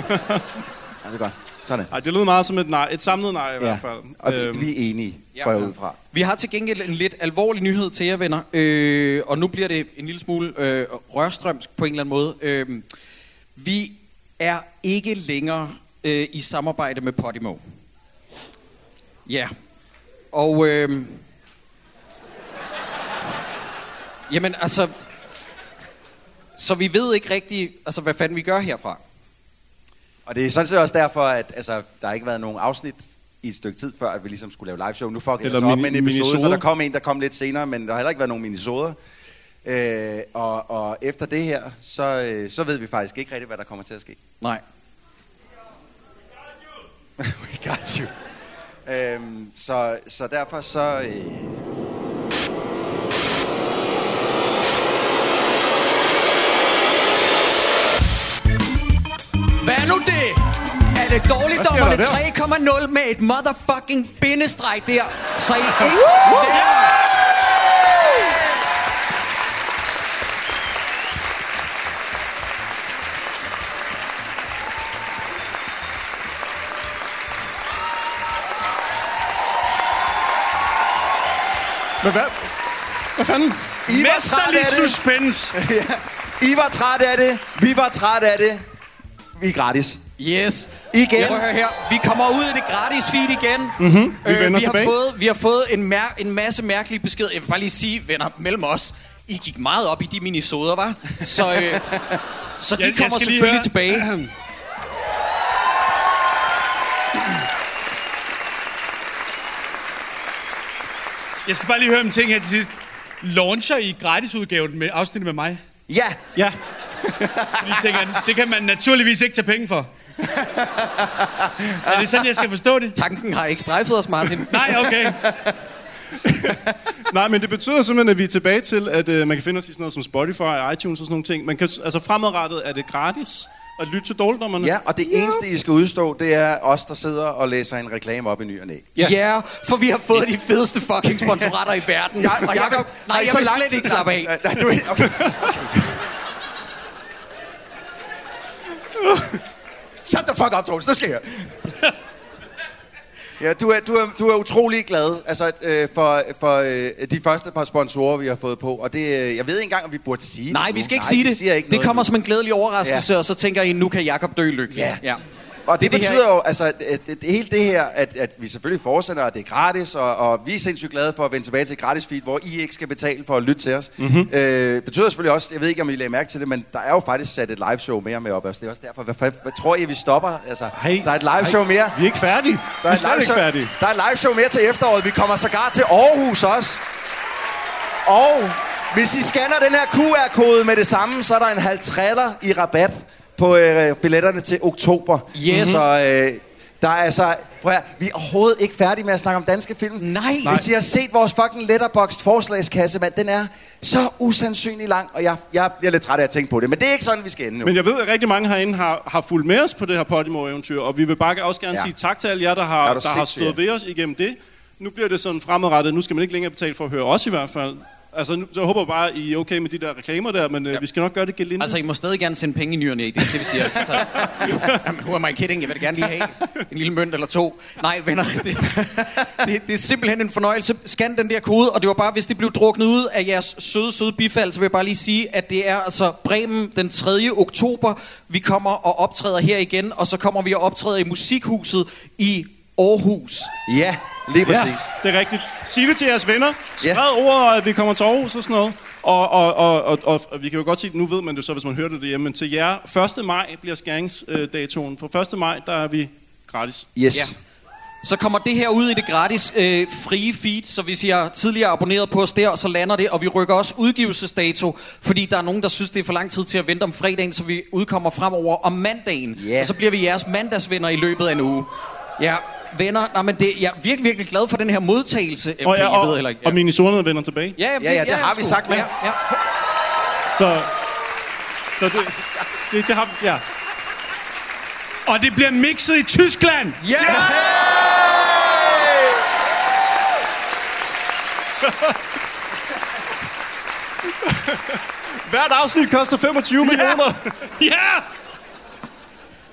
det er godt. Sådan. Ej, det lød meget som et nej. Et samlet nej i Ja. hvert fald. Og vi, Øhm, vi er enige, Ja. går jeg ud fra. Vi har til gengæld en lidt alvorlig nyhed til jer, venner. Øh, og nu bliver det en lille smule øh, rørstrømsk på en eller anden måde. Øh, vi er ikke længere øh, i samarbejde med Podimo. Ja. Og... Øh, jamen, altså... Så vi ved ikke rigtig, altså, hvad fanden vi gør herfra. Og det er sådan set også derfor, at altså, der har ikke været nogen afsnit i et stykke tid før, at vi ligesom skulle lave live show. Nu fucker jeg Eller så op mini- med en episode, så minisoder. der kom en, der kom lidt senere, men der har heller ikke været nogen minisoder. Øh, og, og efter det her, så, øh, så ved vi faktisk ikke rigtigt, hvad der kommer til at ske. Nej. We got you. Øhm, så, så derfor så... Øh, Hvad er nu det? Er det dårligdommerne 3,0 med et motherfucking bindestreg der, så I ikke lærer? Men hvad? Hvad fanden? I var træt af Mesterlig det. suspense. ja. I var træt af det. Vi var træt af det. Vi er gratis. Yes. Igen. At høre her. Vi kommer ud i det gratis feed igen. Øh, Mhm. Vi vender vi, har tilbage. fået, vi har fået en, mær- en masse mærkelige beskeder. Jeg vil bare lige sige, venner, mellem os. I gik meget op i de minisoder, var? Så, øh, så de Jeg- jeg kommer lige selvfølgelig høre- tilbage. Jeg skal bare lige høre en ting her til sidst. Launcher I gratisudgaven med afsnittet med mig? Ja. Ja. Fordi tænker, jeg, det kan man naturligvis ikke tage penge for. Er det sådan, jeg skal forstå det? Tanken har ikke strejfet os, Martin. Nej, okay. Nej, men det betyder simpelthen, at vi er tilbage til, at øh, man kan finde os i sådan noget som Spotify, iTunes og sådan nogle ting. Man kan, altså fremadrettet er det gratis at lytte til dårligdommerne. Ja, og det eneste, I skal udstå, det er os, der sidder og læser en reklame op i ny og næ. Ja. ja, for vi har fået de fedeste fucking sponsorater i verden. Ja, og jeg, Jacob, nej, jeg vil slet ikke slappe af. Nej, du, okay. Shut the fuck up, Troels. Nu skal jeg. Ja, du er, du er, du er utrolig glad altså, øh, for, for øh, de første par sponsorer, vi har fået på. Og det, øh, jeg ved ikke engang, om vi burde sige Nej, det vi nu. skal ikke Nej, sige vi det. ikke det kommer nu. som en glædelig overraskelse, Ja. og så tænker I, nu kan Jakob dø lykkelig. Ja. ja. Og det, Det er det det betyder her- jo, altså, at, at, at hele det her, at, at vi selvfølgelig fortsætter, at det er gratis, og, og vi er sindssygt glade for at vende tilbage til gratis feed, hvor I ikke skal betale for at lytte til os. Mm-hmm. Øh, betyder selvfølgelig også, jeg ved ikke, om I lagde mærke til det, men der er jo faktisk sat et live show mere med op. Altså, det er også derfor, hvad, hvad, hvad tror I, vi stopper? Altså, Hey, der er et live show mere. Vi er ikke færdige. Der vi er, er slet live ikke færdige. der er et live show mere til efteråret. Vi kommer sågar til Aarhus også. Og hvis I scanner den her QR-kode med det samme, så er der en halv i rabat på øh, billetterne til oktober. Yes. Så øh, der er altså... Prøv at, vi er overhovedet ikke færdige med at snakke om danske film. Nej. Hvis I har set vores fucking letterboxd forslagskasse, mand, den er så usandsynlig lang, og jeg, jeg bliver lidt træt af at tænke på det. Men det er ikke sådan, vi skal ende nu. Men jeg ved, at rigtig mange herinde har, har fulgt med os på det her Podimo-eventyr, og vi vil bare også gerne Ja. sige tak til alle jer, der Er har, der har stået ved os igennem det. Nu bliver det sådan fremadrettet. Nu skal man ikke længere betale for at høre os i hvert fald. Altså, nu, så jeg håber bare, I er okay med de der reklamer der, men øh, vi skal nok gøre det gelinde. Altså, I må stadig gerne sende penge i nyerne, det er det, vi siger. Altså, jamen, who am I kidding? Jeg vil gerne lige have en lille mønt eller to. Nej, venner, det, det, det er simpelthen en fornøjelse. Scan den der kode, og det var bare, hvis det blev druknet ud af jeres søde, søde bifald, så vil jeg bare lige sige, at det er altså Bremen den 3. oktober. Vi kommer og optræder her igen, og så kommer vi og optræder i Musikhuset i Aarhus. Ja, lige præcis. Ja, det er rigtigt. Sig det til jeres venner. Ja. Spred ordet, at vi kommer til Aarhus og sådan noget. Og, og, og, og, og, og vi kan jo godt sige, nu ved man det så, hvis man hører det derhjemme, men til jer, 1. maj bliver skæringsdatoen. For 1. maj, der er vi gratis. Yes. Ja. Så kommer det her ud i det gratis øh, frie feed, så hvis I har tidligere abonneret på os der, så lander det, og vi rykker også udgivelsesdato, fordi der er nogen, der synes, det er for lang tid til at vente om fredagen, så vi udkommer fremover om mandagen. Ja. Og så bliver vi jeres mandagsvenner i løbet af en uge. Ja, venner, nej, men det, jeg er virkelig, virkelig glad for den her modtagelse. Okay, Og, ja, jeg og, ved heller ikke. og minisonerne vender tilbage. Ja, Ja, ja, det har vi sagt, Ja, ja. Så, så det, det, det har ja. Og det bliver mixet i Tyskland. Ja! Hvert afsnit koster 25 millioner. Ja!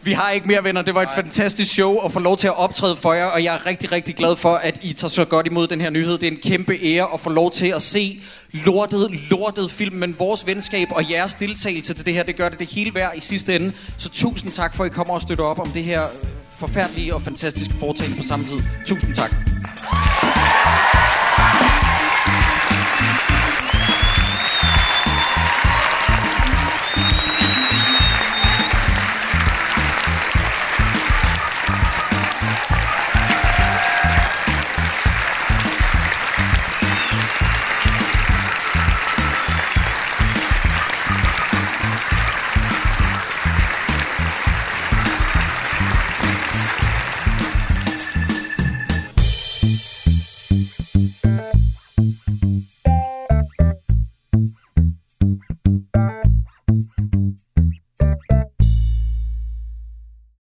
Vi har ikke mere venner. Det var et fantastisk show at få lov til at optræde for jer, og jeg er rigtig, rigtig glad for, at I tager så godt imod den her nyhed. Det er en kæmpe ære at få lov til at se lortet, lortet film, men vores venskab og jeres deltagelse til det her, det gør det det hele værd i sidste ende. Så tusind tak for, at I kommer og støtter op om det her forfærdelige og fantastiske foretagende på samme tid. Tusind tak.